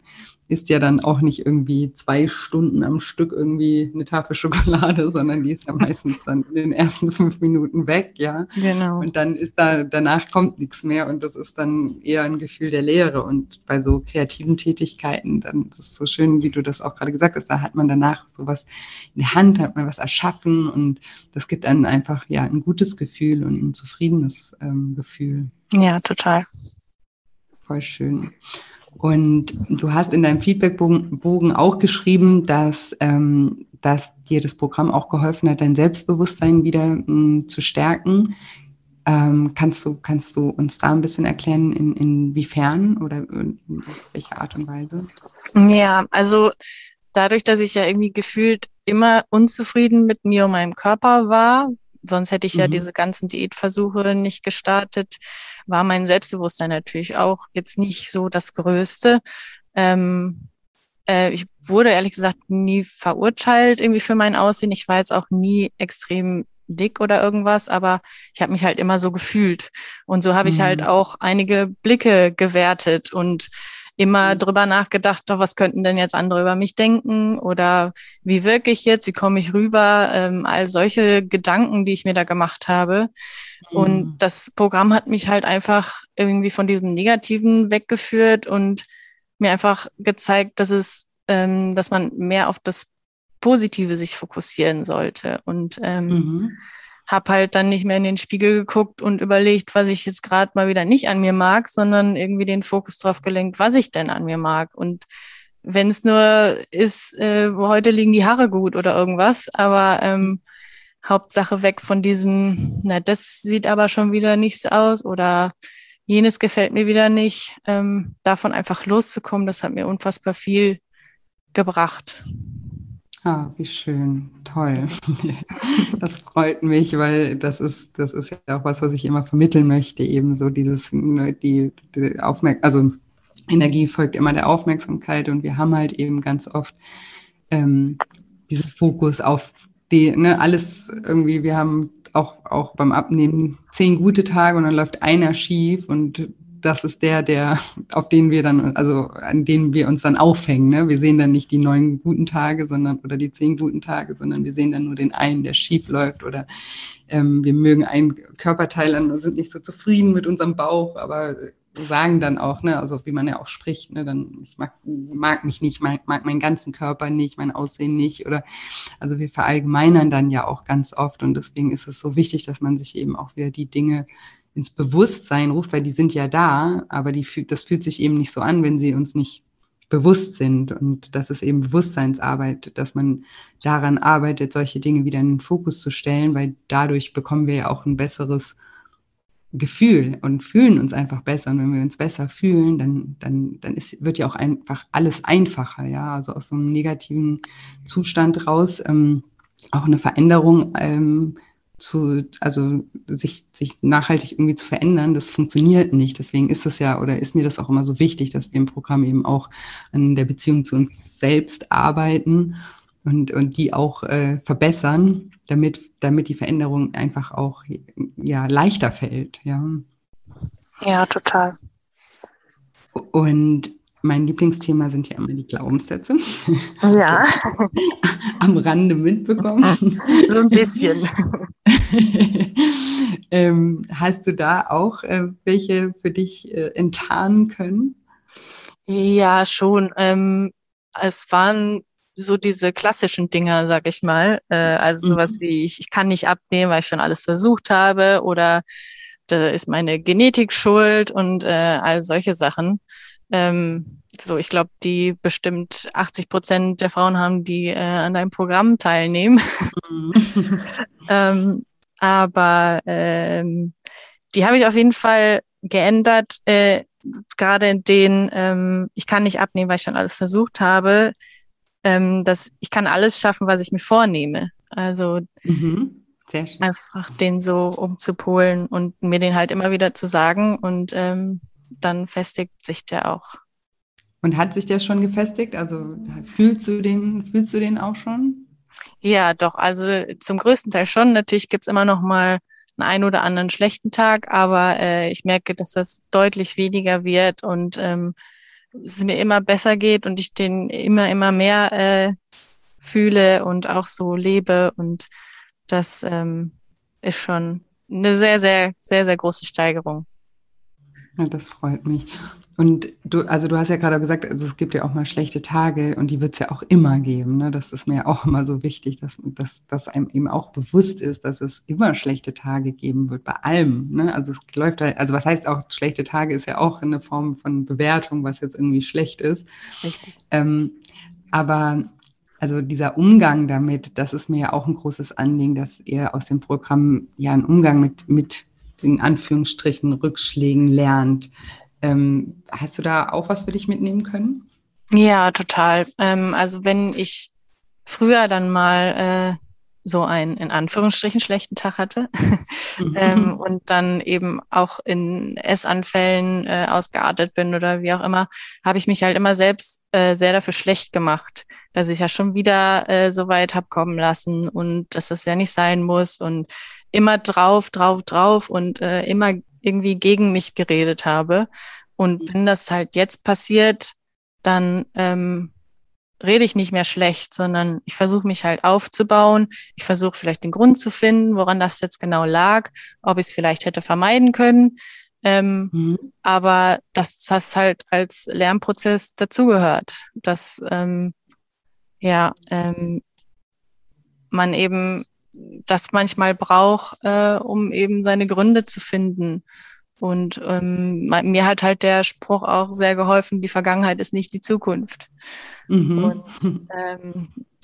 isst ja dann auch nicht irgendwie zwei Stunden am Stück irgendwie eine Tafel Schokolade, sondern die ist ja meistens dann in den ersten fünf Minuten weg, ja. Genau. Und dann ist da, danach kommt nichts mehr und das ist dann eher ein Gefühl der Leere. Und bei so kreativen Tätigkeiten, dann ist es so schön, wie du das auch gerade gesagt hast, da hat man danach sowas in der Hand, hat man was erschaffen und das gibt dann einfach ja ein gutes Gefühl und ein zufriedenes ähm, Gefühl.
Ja, total.
Voll schön. Und du hast in deinem Feedbackbogen auch geschrieben, dass, ähm, dass dir das Programm auch geholfen hat, dein Selbstbewusstsein wieder ähm, zu stärken. Ähm, kannst, du, kannst du uns da ein bisschen erklären, in, inwiefern oder in welcher Art und Weise?
Ja, also dadurch, dass ich ja irgendwie gefühlt immer unzufrieden mit mir und meinem Körper war, sonst hätte ich ja mhm. diese ganzen Diätversuche nicht gestartet, war mein Selbstbewusstsein natürlich auch jetzt nicht so das Größte. Ähm, äh, ich wurde ehrlich gesagt nie verurteilt irgendwie für mein Aussehen. Ich war jetzt auch nie extrem dick oder irgendwas, aber ich habe mich halt immer so gefühlt. Und so habe mhm. ich halt mhm. auch einige Blicke gewertet und immer mhm. drüber nachgedacht, doch, was könnten denn jetzt andere über mich denken oder wie wirke ich jetzt, wie komme ich rüber, ähm, all solche Gedanken, die ich mir da gemacht habe. Mhm. Und das Programm hat mich halt einfach irgendwie von diesem Negativen weggeführt und mir einfach gezeigt, dass es, ähm, dass man mehr auf das Positive sich fokussieren sollte. Und ähm, mhm habe halt dann nicht mehr in den Spiegel geguckt und überlegt, was ich jetzt gerade mal wieder nicht an mir mag, sondern irgendwie den Fokus drauf gelenkt, was ich denn an mir mag. Und wenn es nur ist, äh, heute liegen die Haare gut oder irgendwas, aber ähm, Hauptsache weg von diesem, na, das sieht aber schon wieder nichts aus oder jenes gefällt mir wieder nicht. Ähm, davon einfach loszukommen, das hat mir unfassbar viel gebracht.
Ah, wie schön, toll. Das freut mich, weil das ist, das ist ja auch was, was ich immer vermitteln möchte, eben so dieses, ne, die, die Aufmerksamkeit, also Energie folgt immer der Aufmerksamkeit und wir haben halt eben ganz oft ähm, diesen Fokus auf die, ne, alles irgendwie, wir haben auch, auch beim Abnehmen zehn gute Tage und dann läuft einer schief und das ist der, der, auf den wir dann, also an dem wir uns dann aufhängen. Ne? Wir sehen dann nicht die neun guten Tage, sondern oder die zehn guten Tage, sondern wir sehen dann nur den einen, der schief läuft oder ähm, wir mögen einen Körperteil an und sind nicht so zufrieden mit unserem Bauch, aber sagen dann auch, ne, also wie man ja auch spricht, ne, dann ich mag, mag mich nicht, mag, mag meinen ganzen Körper nicht, mein Aussehen nicht oder also wir verallgemeinern dann ja auch ganz oft und deswegen ist es so wichtig, dass man sich eben auch wieder die Dinge ins Bewusstsein ruft, weil die sind ja da, aber die, das fühlt sich eben nicht so an, wenn sie uns nicht bewusst sind. Und das ist eben Bewusstseinsarbeit, dass man daran arbeitet, solche Dinge wieder in den Fokus zu stellen, weil dadurch bekommen wir ja auch ein besseres Gefühl und fühlen uns einfach besser. Und wenn wir uns besser fühlen, dann, dann, dann ist, wird ja auch einfach alles einfacher, ja. Also aus so einem negativen Zustand raus ähm, auch eine Veränderung ähm, zu, also sich, sich nachhaltig irgendwie zu verändern, das funktioniert nicht. Deswegen ist es ja oder ist mir das auch immer so wichtig, dass wir im Programm eben auch an der Beziehung zu uns selbst arbeiten und, und die auch äh, verbessern, damit, damit die Veränderung einfach auch ja, leichter fällt. Ja,
ja total.
Und mein Lieblingsthema sind ja immer die Glaubenssätze.
Ja.
Am Rande mitbekommen.
So ein bisschen.
ähm, hast du da auch äh, welche für dich äh, enttarnen können?
Ja, schon. Ähm, es waren so diese klassischen Dinger, sag ich mal. Äh, also sowas mhm. wie ich, ich kann nicht abnehmen, weil ich schon alles versucht habe oder da ist meine Genetik schuld und äh, all solche Sachen. Ähm, so, ich glaube, die bestimmt 80 Prozent der Frauen haben, die äh, an deinem Programm teilnehmen. Mhm. ähm, aber ähm, die habe ich auf jeden Fall geändert, äh, gerade in denen ähm, ich kann nicht abnehmen, weil ich schon alles versucht habe, ähm, dass ich kann alles schaffen, was ich mir vornehme. Also mhm. einfach den so umzupolen und mir den halt immer wieder zu sagen und ähm, dann festigt sich der auch.
Und hat sich der schon gefestigt? Also fühlst du den, fühlst du den auch schon?
Ja, doch. Also zum größten Teil schon. Natürlich gibt's immer noch mal einen ein oder anderen schlechten Tag, aber äh, ich merke, dass das deutlich weniger wird und ähm, es mir immer besser geht und ich den immer, immer mehr äh, fühle und auch so lebe. Und das ähm, ist schon eine sehr, sehr, sehr, sehr große Steigerung.
Ja, das freut mich. Und du, also du hast ja gerade gesagt, also es gibt ja auch mal schlechte Tage und die wird es ja auch immer geben. Ne? Das ist mir ja auch immer so wichtig, dass, dass, dass einem eben auch bewusst ist, dass es immer schlechte Tage geben wird, bei allem. Ne? Also es läuft halt, also was heißt auch, schlechte Tage ist ja auch eine Form von Bewertung, was jetzt irgendwie schlecht ist. Ähm, aber also dieser Umgang damit, das ist mir ja auch ein großes Anliegen, dass ihr aus dem Programm ja einen Umgang mit, mit in Anführungsstrichen Rückschlägen lernt. Ähm, hast du da auch was für dich mitnehmen können?
Ja, total. Ähm, also wenn ich früher dann mal äh, so einen in Anführungsstrichen schlechten Tag hatte mhm. ähm, und dann eben auch in Essanfällen äh, ausgeartet bin oder wie auch immer, habe ich mich halt immer selbst äh, sehr dafür schlecht gemacht, dass ich ja schon wieder äh, so weit hab kommen lassen und dass das ja nicht sein muss und immer drauf, drauf, drauf und äh, immer irgendwie gegen mich geredet habe. Und mhm. wenn das halt jetzt passiert, dann ähm, rede ich nicht mehr schlecht, sondern ich versuche mich halt aufzubauen. Ich versuche vielleicht den Grund zu finden, woran das jetzt genau lag, ob ich es vielleicht hätte vermeiden können. Ähm, mhm. Aber dass das halt als Lernprozess dazugehört, dass ähm, ja ähm, man eben das manchmal braucht, äh, um eben seine Gründe zu finden. Und ähm, mir hat halt der Spruch auch sehr geholfen, die Vergangenheit ist nicht die Zukunft. Mhm. Und ähm,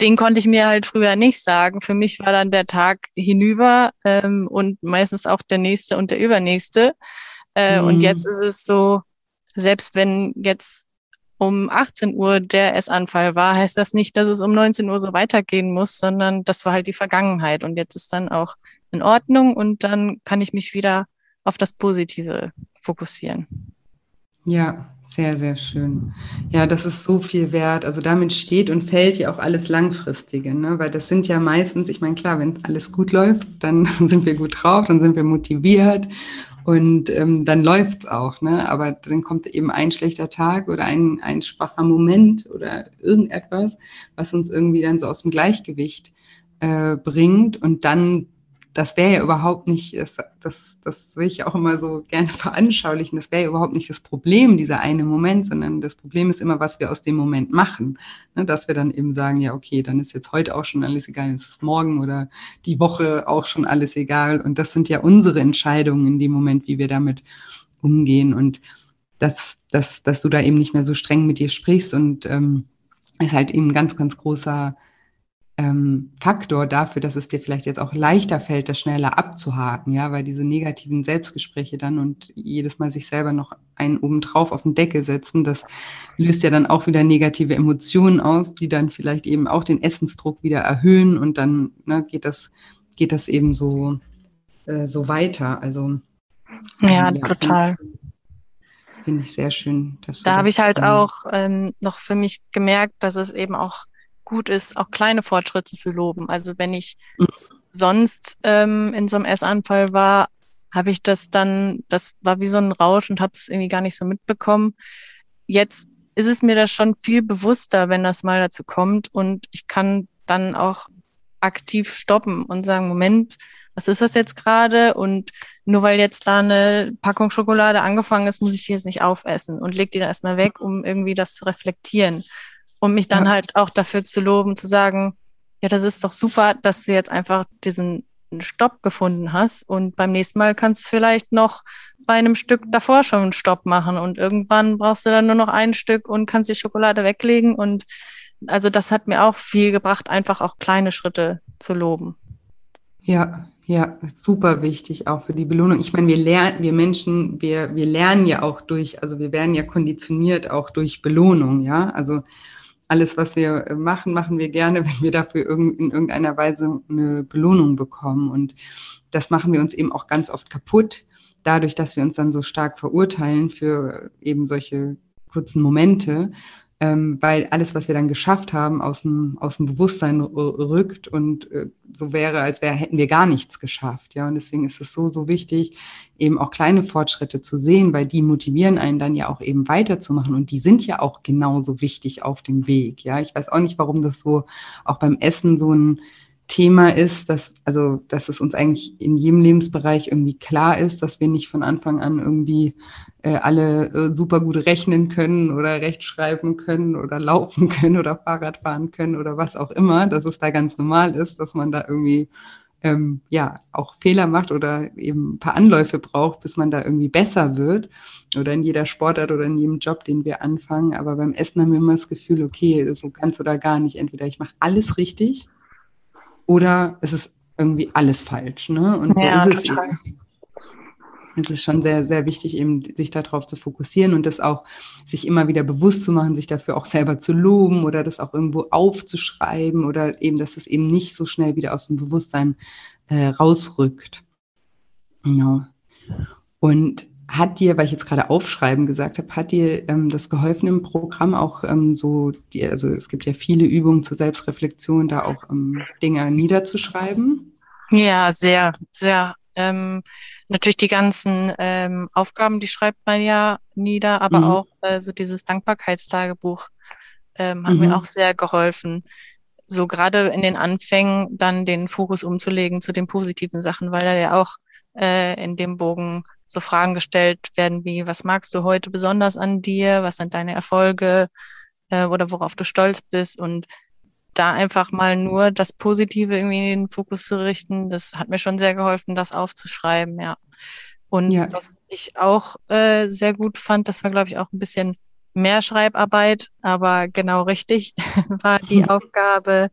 den konnte ich mir halt früher nicht sagen. Für mich war dann der Tag hinüber ähm, und meistens auch der nächste und der übernächste. Äh, mhm. Und jetzt ist es so, selbst wenn jetzt um 18 Uhr der Essanfall war, heißt das nicht, dass es um 19 Uhr so weitergehen muss, sondern das war halt die Vergangenheit. Und jetzt ist dann auch in Ordnung und dann kann ich mich wieder auf das Positive fokussieren.
Ja, sehr, sehr schön. Ja, das ist so viel wert. Also damit steht und fällt ja auch alles Langfristige, ne? weil das sind ja meistens, ich meine, klar, wenn alles gut läuft, dann sind wir gut drauf, dann sind wir motiviert und ähm, dann läuft's auch, ne? Aber dann kommt eben ein schlechter Tag oder ein, ein schwacher Moment oder irgendetwas, was uns irgendwie dann so aus dem Gleichgewicht äh, bringt. Und dann das wäre ja überhaupt nicht, das, das, das will ich auch immer so gerne veranschaulichen, das wäre ja überhaupt nicht das Problem, dieser eine Moment, sondern das Problem ist immer, was wir aus dem Moment machen. Ne, dass wir dann eben sagen, ja, okay, dann ist jetzt heute auch schon alles egal, ist es morgen oder die Woche auch schon alles egal. Und das sind ja unsere Entscheidungen in dem Moment, wie wir damit umgehen. Und dass, dass, dass du da eben nicht mehr so streng mit dir sprichst und ähm, ist halt eben ein ganz, ganz großer ähm, Faktor dafür, dass es dir vielleicht jetzt auch leichter fällt, das schneller abzuhaken, ja, weil diese negativen Selbstgespräche dann und jedes Mal sich selber noch einen obendrauf auf den Deckel setzen, das löst ja dann auch wieder negative Emotionen aus, die dann vielleicht eben auch den Essensdruck wieder erhöhen und dann ne, geht das, geht das eben so, äh, so weiter. Also
ja, ja total.
Finde ich sehr schön.
da habe ich halt auch ähm, noch für mich gemerkt, dass es eben auch gut ist, auch kleine Fortschritte zu loben. Also wenn ich mhm. sonst ähm, in so einem Essanfall war, habe ich das dann, das war wie so ein Rausch und habe es irgendwie gar nicht so mitbekommen. Jetzt ist es mir da schon viel bewusster, wenn das mal dazu kommt und ich kann dann auch aktiv stoppen und sagen, Moment, was ist das jetzt gerade? Und nur weil jetzt da eine Packung Schokolade angefangen ist, muss ich die jetzt nicht aufessen und leg die dann erstmal weg, um irgendwie das zu reflektieren und mich dann ja. halt auch dafür zu loben, zu sagen, ja, das ist doch super, dass du jetzt einfach diesen Stopp gefunden hast und beim nächsten Mal kannst du vielleicht noch bei einem Stück davor schon einen Stopp machen und irgendwann brauchst du dann nur noch ein Stück und kannst die Schokolade weglegen und also das hat mir auch viel gebracht, einfach auch kleine Schritte zu loben.
Ja, ja, super wichtig auch für die Belohnung. Ich meine, wir lernen, wir Menschen, wir, wir lernen ja auch durch, also wir werden ja konditioniert auch durch Belohnung, ja. Also alles, was wir machen, machen wir gerne, wenn wir dafür in irgendeiner Weise eine Belohnung bekommen. Und das machen wir uns eben auch ganz oft kaputt, dadurch, dass wir uns dann so stark verurteilen für eben solche kurzen Momente ähm, weil alles, was wir dann geschafft haben, aus dem, aus dem Bewusstsein rückt und äh, so wäre, als wäre, hätten wir gar nichts geschafft. Ja, und deswegen ist es so, so wichtig, eben auch kleine Fortschritte zu sehen, weil die motivieren einen dann ja auch eben weiterzumachen und die sind ja auch genauso wichtig auf dem Weg. Ja, ich weiß auch nicht, warum das so auch beim Essen so ein Thema ist, dass, also, dass es uns eigentlich in jedem Lebensbereich irgendwie klar ist, dass wir nicht von Anfang an irgendwie äh, alle äh, super gut rechnen können oder rechtschreiben können oder laufen können oder Fahrrad fahren können oder was auch immer, dass es da ganz normal ist, dass man da irgendwie ähm, ja auch Fehler macht oder eben ein paar Anläufe braucht, bis man da irgendwie besser wird oder in jeder Sportart oder in jedem Job, den wir anfangen. Aber beim Essen haben wir immer das Gefühl, okay, so ganz oder gar nicht. Entweder ich mache alles richtig oder es ist irgendwie alles falsch. Ne? Und so ja, ist es total. Eben. Es ist schon sehr, sehr wichtig, eben sich darauf zu fokussieren und das auch sich immer wieder bewusst zu machen, sich dafür auch selber zu loben oder das auch irgendwo aufzuschreiben oder eben, dass es eben nicht so schnell wieder aus dem Bewusstsein äh, rausrückt. Genau. Und hat dir, weil ich jetzt gerade aufschreiben gesagt habe, hat dir ähm, das geholfen im Programm auch ähm, so, die, also es gibt ja viele Übungen zur Selbstreflexion, da auch ähm, Dinge niederzuschreiben?
Ja, sehr, sehr. Ähm, natürlich die ganzen ähm, Aufgaben, die schreibt man ja nieder, aber mhm. auch äh, so dieses Dankbarkeitstagebuch ähm, hat mhm. mir auch sehr geholfen. So gerade in den Anfängen dann den Fokus umzulegen zu den positiven Sachen, weil da ja auch äh, in dem Bogen so Fragen gestellt werden wie, was magst du heute besonders an dir? Was sind deine Erfolge? Äh, oder worauf du stolz bist? Und da einfach mal nur das Positive irgendwie in den Fokus zu richten, das hat mir schon sehr geholfen, das aufzuschreiben, ja. Und ja. was ich auch äh, sehr gut fand, das war, glaube ich, auch ein bisschen mehr Schreibarbeit, aber genau richtig war die Aufgabe,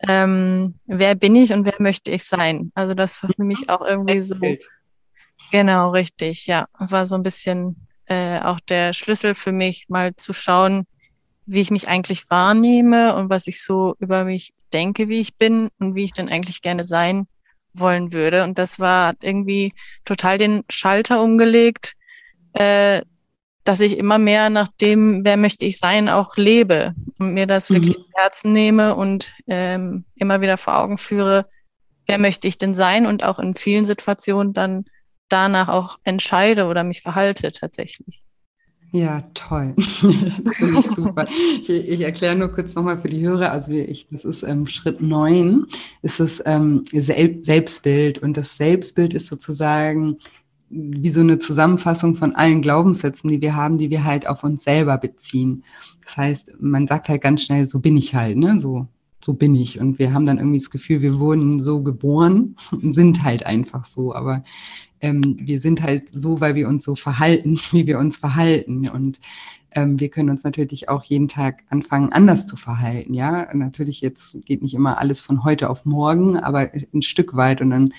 ähm, wer bin ich und wer möchte ich sein? Also das war für mich auch irgendwie so Genau, richtig, ja. War so ein bisschen äh, auch der Schlüssel für mich, mal zu schauen, wie ich mich eigentlich wahrnehme und was ich so über mich denke, wie ich bin und wie ich denn eigentlich gerne sein wollen würde. Und das war irgendwie total den Schalter umgelegt, äh, dass ich immer mehr nach dem, wer möchte ich sein, auch lebe und mir das mhm. wirklich zu Herzen nehme und ähm, immer wieder vor Augen führe, wer möchte ich denn sein und auch in vielen Situationen dann danach auch entscheide oder mich verhalte tatsächlich.
Ja, toll. super. Ich, ich erkläre nur kurz nochmal für die Hörer. Also ich, das ist ähm, Schritt neun, ist das ähm, Sel Selbstbild. Und das Selbstbild ist sozusagen wie so eine Zusammenfassung von allen Glaubenssätzen, die wir haben, die wir halt auf uns selber beziehen. Das heißt, man sagt halt ganz schnell, so bin ich halt, ne? So, so bin ich. Und wir haben dann irgendwie das Gefühl, wir wurden so geboren und sind halt einfach so. Aber ähm, wir sind halt so, weil wir uns so verhalten, wie wir uns verhalten. Und ähm, wir können uns natürlich auch jeden Tag anfangen, anders zu verhalten. Ja, natürlich jetzt geht nicht immer alles von heute auf morgen, aber ein Stück weit. Und dann,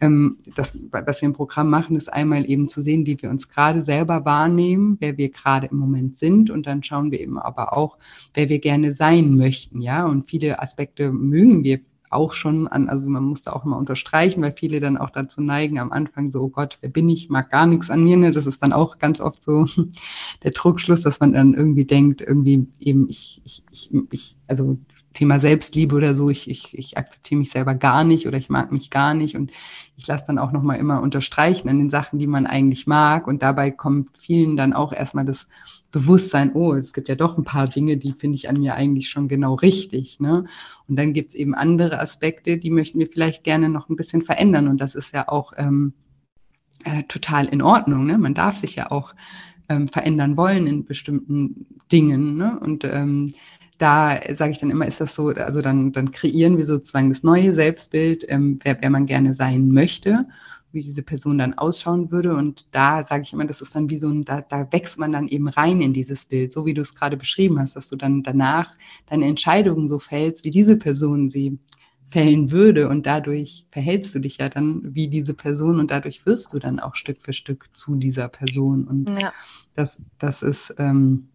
ähm, das, was wir im Programm machen, ist einmal eben zu sehen, wie wir uns gerade selber wahrnehmen, wer wir gerade im Moment sind. Und dann schauen wir eben aber auch, wer wir gerne sein möchten. Ja, und viele Aspekte mögen wir auch schon an, also man musste auch mal unterstreichen, weil viele dann auch dazu neigen, am Anfang so, oh Gott, wer bin ich, mag gar nichts an mir. Ne? Das ist dann auch ganz oft so der Druckschluss, dass man dann irgendwie denkt, irgendwie eben, ich, ich, ich, ich also Thema Selbstliebe oder so, ich, ich, ich akzeptiere mich selber gar nicht oder ich mag mich gar nicht und ich lasse dann auch nochmal immer unterstreichen an den Sachen, die man eigentlich mag und dabei kommt vielen dann auch erstmal das Bewusstsein, oh, es gibt ja doch ein paar Dinge, die finde ich an mir eigentlich schon genau richtig. Ne? Und dann gibt es eben andere Aspekte, die möchten wir vielleicht gerne noch ein bisschen verändern und das ist ja auch ähm, äh, total in Ordnung. Ne? Man darf sich ja auch ähm, verändern wollen in bestimmten Dingen. Ne? Und ähm, da sage ich dann immer, ist das so, also dann, dann kreieren wir sozusagen das neue Selbstbild, ähm, wer, wer man gerne sein möchte, wie diese Person dann ausschauen würde. Und da sage ich immer, das ist dann wie so ein, da, da wächst man dann eben rein in dieses Bild, so wie du es gerade beschrieben hast, dass du dann danach deine Entscheidungen so fällst, wie diese Person sie fällen würde. Und dadurch verhältst du dich ja dann wie diese Person und dadurch wirst du dann auch Stück für Stück zu dieser Person. Und ja. das, das ist, ähm,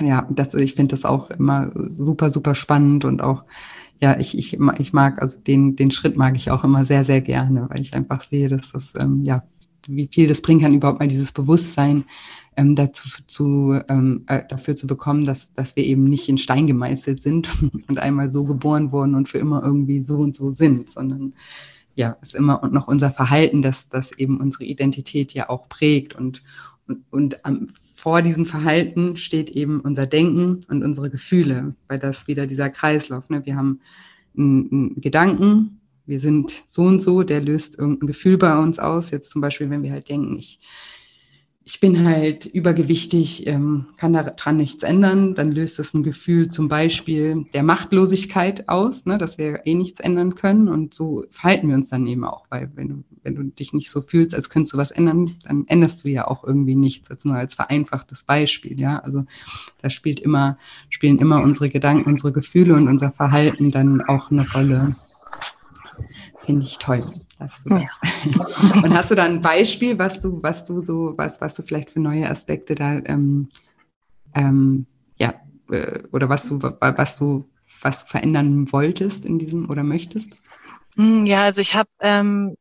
ja, das, ich finde das auch immer super, super spannend und auch, ja, ich, ich, ich mag, also den, den Schritt mag ich auch immer sehr, sehr gerne, weil ich einfach sehe, dass das, ähm, ja, wie viel das bringen kann, überhaupt mal dieses Bewusstsein ähm, dazu zu, ähm, äh, dafür zu bekommen, dass, dass wir eben nicht in Stein gemeißelt sind und einmal so geboren wurden und für immer irgendwie so und so sind, sondern ja, ist immer und noch unser Verhalten, das, das eben unsere Identität ja auch prägt und, und, und am vor diesem Verhalten steht eben unser Denken und unsere Gefühle, weil das wieder dieser Kreislauf. Ne? Wir haben einen, einen Gedanken, wir sind so und so, der löst irgendein Gefühl bei uns aus. Jetzt zum Beispiel, wenn wir halt denken, ich ich bin halt übergewichtig, ähm, kann daran nichts ändern, dann löst das ein Gefühl zum Beispiel der Machtlosigkeit aus, ne, dass wir eh nichts ändern können. Und so verhalten wir uns dann eben auch, weil wenn du, wenn du dich nicht so fühlst, als könntest du was ändern, dann änderst du ja auch irgendwie nichts, jetzt nur als vereinfachtes Beispiel. Ja, also da spielt immer, spielen immer unsere Gedanken, unsere Gefühle und unser Verhalten dann auch eine Rolle. Finde ich toll. Dass du das. Und hast du da ein Beispiel, was du, was du so, was, was du vielleicht für neue Aspekte da, ähm, ähm, ja, äh, oder was du, was du, was du verändern wolltest in diesem oder möchtest?
Hm, ja, also ich habe ähm,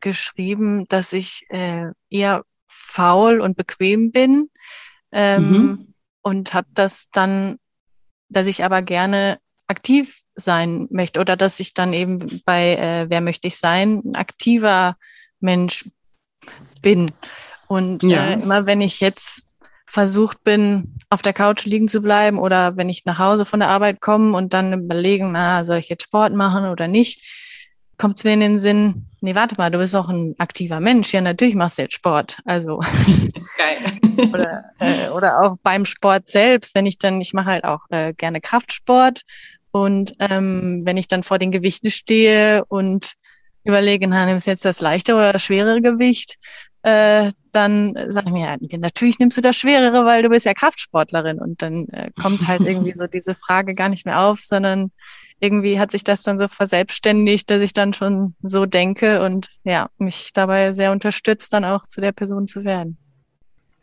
geschrieben, dass ich äh, eher faul und bequem bin ähm, mhm. und habe das dann, dass ich aber gerne aktiv sein möchte oder dass ich dann eben bei äh, Wer möchte ich sein, ein aktiver Mensch bin. Und ja. äh, immer wenn ich jetzt versucht bin, auf der Couch liegen zu bleiben oder wenn ich nach Hause von der Arbeit komme und dann überlegen, na, soll ich jetzt Sport machen oder nicht, kommt es mir in den Sinn, nee, warte mal, du bist auch ein aktiver Mensch. Ja, natürlich machst du jetzt Sport. Also Geil. oder, äh, oder auch beim Sport selbst, wenn ich dann, ich mache halt auch äh, gerne Kraftsport und ähm, wenn ich dann vor den Gewichten stehe und überlege, na, nimmst du jetzt das leichte oder das schwerere Gewicht, äh, dann sage ich mir, ja, natürlich nimmst du das schwerere, weil du bist ja Kraftsportlerin. Und dann äh, kommt halt irgendwie so diese Frage gar nicht mehr auf, sondern irgendwie hat sich das dann so verselbstständigt, dass ich dann schon so denke und ja, mich dabei sehr unterstützt, dann auch zu der Person zu werden.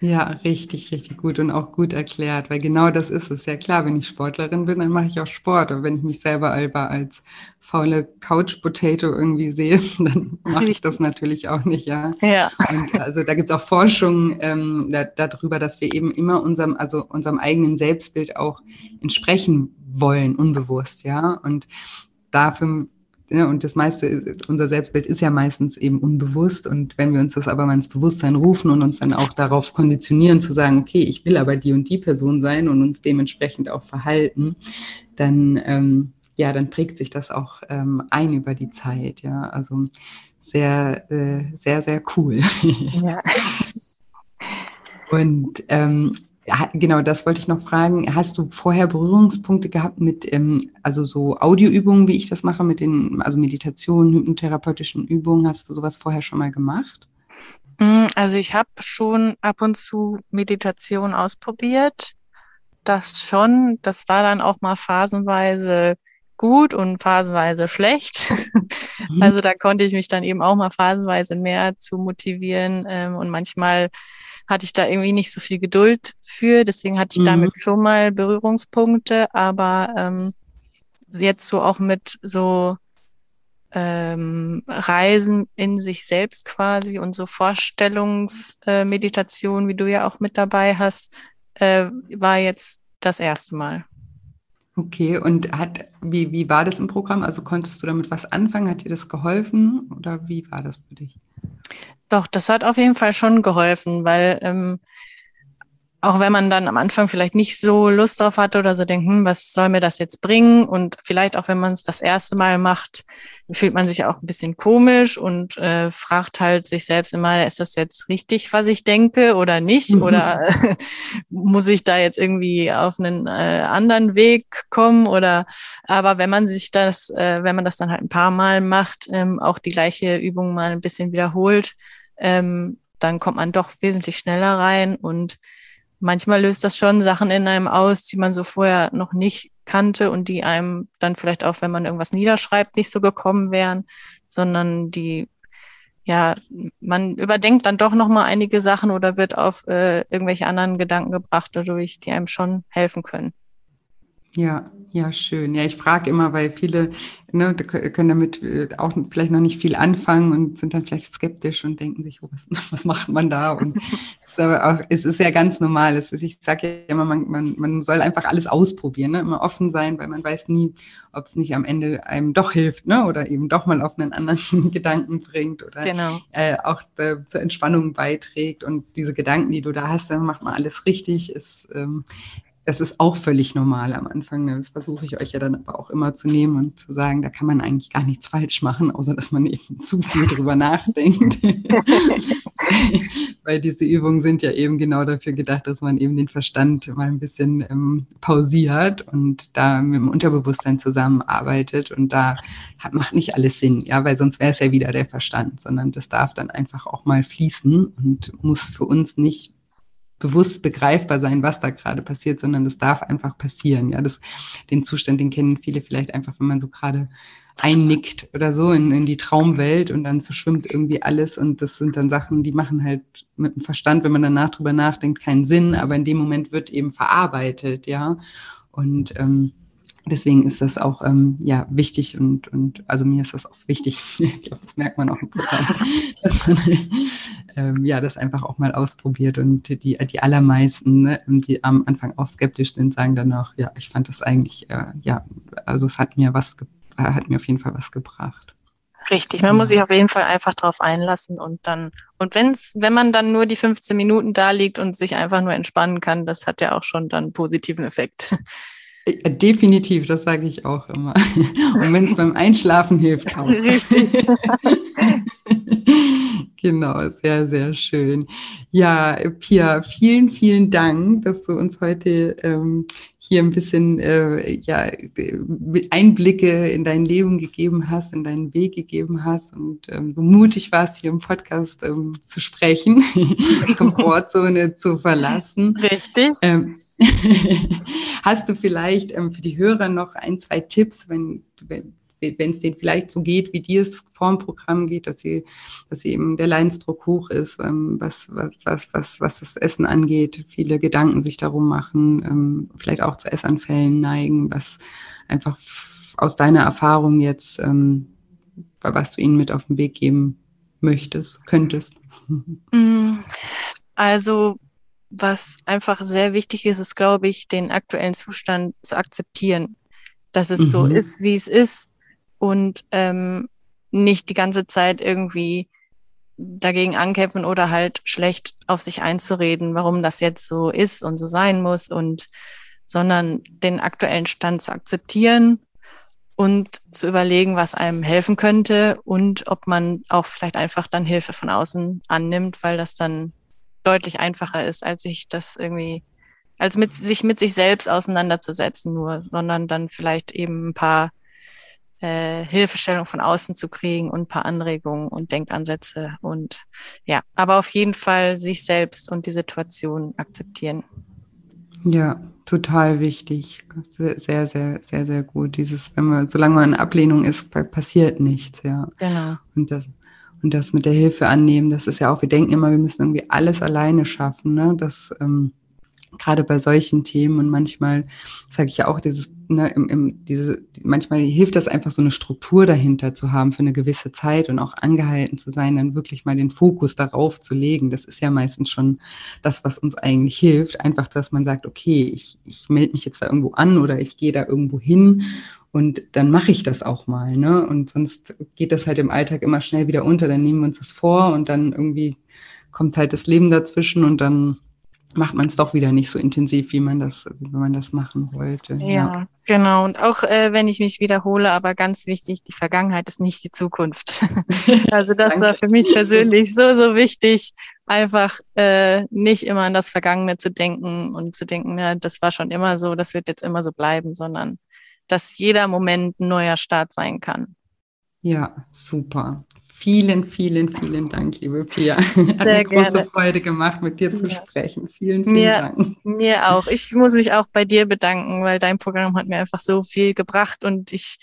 Ja, richtig, richtig gut und auch gut erklärt, weil genau das ist es. Ja klar, wenn ich Sportlerin bin, dann mache ich auch Sport. Aber wenn ich mich selber als faule Couch-Potato irgendwie sehe, dann mache ich das natürlich auch nicht, ja. ja. Und also da gibt es auch Forschung ähm, da, darüber, dass wir eben immer unserem, also unserem eigenen Selbstbild auch entsprechen wollen, unbewusst, ja. Und dafür ja, und das meiste, unser Selbstbild ist ja meistens eben unbewusst. Und wenn wir uns das aber mal ins Bewusstsein rufen und uns dann auch darauf konditionieren, zu sagen, okay, ich will aber die und die Person sein und uns dementsprechend auch verhalten, dann, ähm, ja, dann prägt sich das auch ähm, ein über die Zeit. Ja, also sehr, äh, sehr, sehr cool. Ja. und ähm, genau, das wollte ich noch fragen. Hast du vorher Berührungspunkte gehabt mit, ähm, also so Audioübungen, wie ich das mache, mit den, also Meditationen, hypnotherapeutischen Übungen? Hast du sowas vorher schon mal gemacht?
Mm, also ich habe schon ab und zu Meditation ausprobiert. Das schon. Das war dann auch mal phasenweise gut und phasenweise schlecht. Mhm. Also da konnte ich mich dann eben auch mal phasenweise mehr zu motivieren ähm, und manchmal hatte ich da irgendwie nicht so viel Geduld für. Deswegen hatte ich mhm. damit schon mal Berührungspunkte, aber ähm, jetzt so auch mit so ähm, Reisen in sich selbst quasi und so Vorstellungsmeditation, äh, wie du ja auch mit dabei hast, äh, war jetzt das erste Mal.
Okay, und hat, wie, wie war das im Programm? Also konntest du damit was anfangen? Hat dir das geholfen oder wie war das für dich?
Doch, das hat auf jeden Fall schon geholfen, weil ähm, auch wenn man dann am Anfang vielleicht nicht so Lust drauf hatte oder so denkt, hm, was soll mir das jetzt bringen? Und vielleicht auch, wenn man es das erste Mal macht, fühlt man sich auch ein bisschen komisch und äh, fragt halt sich selbst immer, ist das jetzt richtig, was ich denke oder nicht? Mhm. Oder äh, muss ich da jetzt irgendwie auf einen äh, anderen Weg kommen? Oder aber wenn man sich das, äh, wenn man das dann halt ein paar Mal macht, ähm, auch die gleiche Übung mal ein bisschen wiederholt, ähm, dann kommt man doch wesentlich schneller rein und manchmal löst das schon Sachen in einem aus, die man so vorher noch nicht kannte und die einem dann vielleicht auch, wenn man irgendwas niederschreibt, nicht so gekommen wären, sondern die ja, man überdenkt dann doch noch mal einige Sachen oder wird auf äh, irgendwelche anderen Gedanken gebracht dadurch, die einem schon helfen können.
Ja, ja, schön. Ja, ich frage immer, weil viele ne, können damit äh, auch vielleicht noch nicht viel anfangen und sind dann vielleicht skeptisch und denken sich, oh, was, was macht man da? Und es ist, aber auch, es ist ja ganz normal. Es ist, ich sage ja immer, man, man, man soll einfach alles ausprobieren, ne? immer offen sein, weil man weiß nie, ob es nicht am Ende einem doch hilft ne? oder eben doch mal auf einen anderen Gedanken bringt oder genau. äh, auch äh, zur Entspannung beiträgt. Und diese Gedanken, die du da hast, dann macht man alles richtig, ist ähm, es ist auch völlig normal am Anfang. Das versuche ich euch ja dann aber auch immer zu nehmen und zu sagen, da kann man eigentlich gar nichts falsch machen, außer dass man eben zu viel drüber nachdenkt. Weil diese Übungen sind ja eben genau dafür gedacht, dass man eben den Verstand mal ein bisschen ähm, pausiert und da mit dem Unterbewusstsein zusammenarbeitet. Und da hat, macht nicht alles Sinn, ja, weil sonst wäre es ja wieder der Verstand, sondern das darf dann einfach auch mal fließen und muss für uns nicht bewusst begreifbar sein, was da gerade passiert, sondern das darf einfach passieren. Ja, das, den Zustand, den kennen viele vielleicht einfach, wenn man so gerade einnickt oder so in, in die Traumwelt und dann verschwimmt irgendwie alles und das sind dann Sachen, die machen halt mit dem Verstand, wenn man danach drüber nachdenkt, keinen Sinn, aber in dem Moment wird eben verarbeitet, ja. Und ähm, deswegen ist das auch ähm, ja wichtig und und also mir ist das auch wichtig. ich glaube, das merkt man auch im Programm, dass man ähm, ja das einfach auch mal ausprobiert und die die allermeisten, ne, die am Anfang auch skeptisch sind, sagen dann auch, ja, ich fand das eigentlich äh, ja, also es hat mir was hat mir auf jeden Fall was gebracht.
Richtig, man muss sich auf jeden Fall einfach drauf einlassen und dann, und wenn's, wenn man dann nur die 15 Minuten da liegt und sich einfach nur entspannen kann, das hat ja auch schon dann einen positiven Effekt.
Äh, definitiv, das sage ich auch immer. Und wenn es beim Einschlafen hilft, auch. Richtig. genau, sehr, sehr schön. Ja, Pia, vielen, vielen Dank, dass du uns heute ähm, hier ein bisschen äh, ja, Einblicke in dein Leben gegeben hast, in deinen Weg gegeben hast und ähm, so mutig warst, hier im Podcast ähm, zu sprechen, die Komfortzone zu verlassen.
Richtig.
Ähm, Hast du vielleicht ähm, für die Hörer noch ein, zwei Tipps, wenn, wenn wenn es denen vielleicht so geht, wie dir es vorm Programm geht, dass sie, dass eben der Leidensdruck hoch ist, ähm, was, was, was, was, was das Essen angeht, viele Gedanken sich darum machen, ähm, vielleicht auch zu Essanfällen neigen, was einfach aus deiner Erfahrung jetzt, ähm, was du ihnen mit auf den Weg geben möchtest, könntest.
Mm, also was einfach sehr wichtig ist, ist, glaube ich, den aktuellen Zustand zu akzeptieren, dass es mhm. so ist, wie es ist. Und ähm, nicht die ganze Zeit irgendwie dagegen ankämpfen oder halt schlecht auf sich einzureden, warum das jetzt so ist und so sein muss und sondern den aktuellen Stand zu akzeptieren und zu überlegen, was einem helfen könnte und ob man auch vielleicht einfach dann Hilfe von außen annimmt, weil das dann deutlich einfacher ist, als sich das irgendwie, als mit sich mit sich selbst auseinanderzusetzen nur, sondern dann vielleicht eben ein paar äh, Hilfestellung von außen zu kriegen und ein paar Anregungen und Denkansätze und ja, aber auf jeden Fall sich selbst und die Situation akzeptieren.
Ja, total wichtig. Sehr, sehr, sehr, sehr gut. Dieses, wenn man, solange man in Ablehnung ist, passiert nichts, ja.
Genau.
Und das, und das mit der Hilfe annehmen, das ist ja auch, wir denken immer, wir müssen irgendwie alles alleine schaffen, ne? Das, ähm, gerade bei solchen Themen und manchmal sage ich ja auch dieses, ne, im, im, diese, manchmal hilft das einfach so eine Struktur dahinter zu haben für eine gewisse Zeit und auch angehalten zu sein, dann wirklich mal den Fokus darauf zu legen. Das ist ja meistens schon das, was uns eigentlich hilft. Einfach, dass man sagt, okay, ich, ich melde mich jetzt da irgendwo an oder ich gehe da irgendwo hin und dann mache ich das auch mal. Ne? Und sonst geht das halt im Alltag immer schnell wieder unter. Dann nehmen wir uns das vor und dann irgendwie kommt halt das Leben dazwischen und dann macht man es doch wieder nicht so intensiv, wie man das, wie man das machen wollte.
Ja, ja. genau. Und auch äh, wenn ich mich wiederhole, aber ganz wichtig, die Vergangenheit ist nicht die Zukunft. also das war für mich persönlich so, so wichtig, einfach äh, nicht immer an das Vergangene zu denken und zu denken, ja, das war schon immer so, das wird jetzt immer so bleiben, sondern dass jeder Moment ein neuer Start sein kann.
Ja, super. Vielen, vielen, vielen Dank, liebe Pia. Hat Sehr eine große gerne. Freude gemacht, mit dir zu ja. sprechen. Vielen, vielen
mir,
Dank.
Mir auch. Ich muss mich auch bei dir bedanken, weil dein Programm hat mir einfach so viel gebracht und ich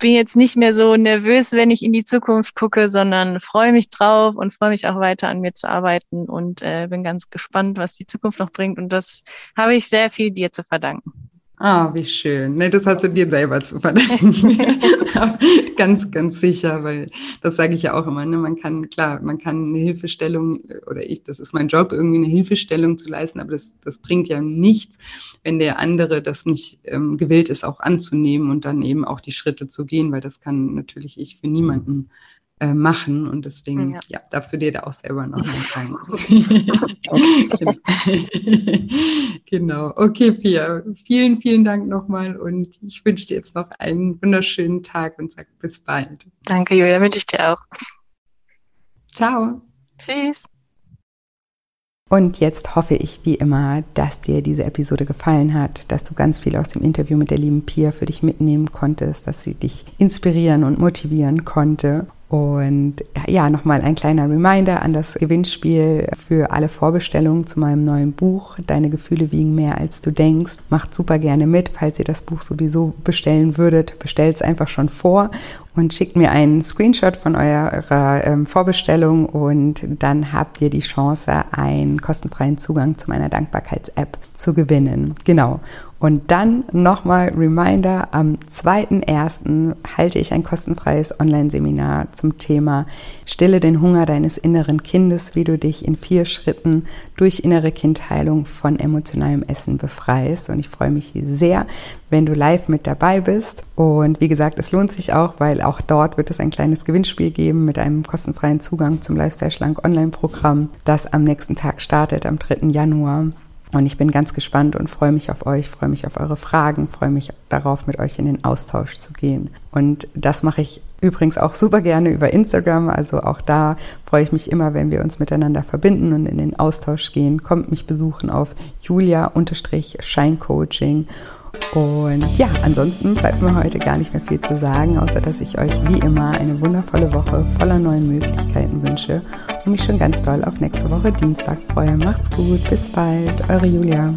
bin jetzt nicht mehr so nervös, wenn ich in die Zukunft gucke, sondern freue mich drauf und freue mich auch weiter an mir zu arbeiten und äh, bin ganz gespannt, was die Zukunft noch bringt. Und das habe ich sehr viel dir zu verdanken.
Ah, wie schön. Nee, das hast du dir selber zu verdanken. ganz, ganz sicher, weil das sage ich ja auch immer. Ne? Man kann, klar, man kann eine Hilfestellung, oder ich, das ist mein Job, irgendwie eine Hilfestellung zu leisten, aber das, das bringt ja nichts, wenn der andere das nicht ähm, gewillt ist, auch anzunehmen und dann eben auch die Schritte zu gehen, weil das kann natürlich ich für niemanden äh, machen und deswegen ja. ja. darfst du dir da auch selber noch mal sagen. genau. Okay, Pia, vielen, vielen Dank nochmal und ich wünsche dir jetzt noch einen wunderschönen Tag und sage bis bald.
Danke, Julia, wünsche ich dir auch.
Ciao.
Tschüss.
Und jetzt hoffe ich wie immer, dass dir diese Episode gefallen hat, dass du ganz viel aus dem Interview mit der lieben Pia für dich mitnehmen konntest, dass sie dich inspirieren und motivieren konnte. Und ja, nochmal ein kleiner Reminder an das Gewinnspiel für alle Vorbestellungen zu meinem neuen Buch. Deine Gefühle wiegen mehr als du denkst. Macht super gerne mit. Falls ihr das Buch sowieso bestellen würdet, bestellt es einfach schon vor und schickt mir einen Screenshot von eurer ähm, Vorbestellung und dann habt ihr die Chance, einen kostenfreien Zugang zu meiner Dankbarkeits-App zu gewinnen. Genau. Und dann nochmal Reminder, am 2.1. halte ich ein kostenfreies Online-Seminar zum Thema Stille den Hunger deines inneren Kindes, wie du dich in vier Schritten durch innere Kindheilung von emotionalem Essen befreist. Und ich freue mich sehr, wenn du live mit dabei bist. Und wie gesagt, es lohnt sich auch, weil auch dort wird es ein kleines Gewinnspiel geben mit einem kostenfreien Zugang zum Lifestyle Schlank Online-Programm, das am nächsten Tag startet, am 3. Januar. Und ich bin ganz gespannt und freue mich auf euch, freue mich auf eure Fragen, freue mich darauf, mit euch in den Austausch zu gehen. Und das mache ich übrigens auch super gerne über Instagram. Also auch da freue ich mich immer, wenn wir uns miteinander verbinden und in den Austausch gehen. Kommt mich besuchen auf julia-scheincoaching. Und ja, ansonsten bleibt mir heute gar nicht mehr viel zu sagen, außer dass ich euch wie immer eine wundervolle Woche voller neuen Möglichkeiten wünsche und mich schon ganz doll auf nächste Woche Dienstag freue. Macht's gut, bis bald, eure Julia.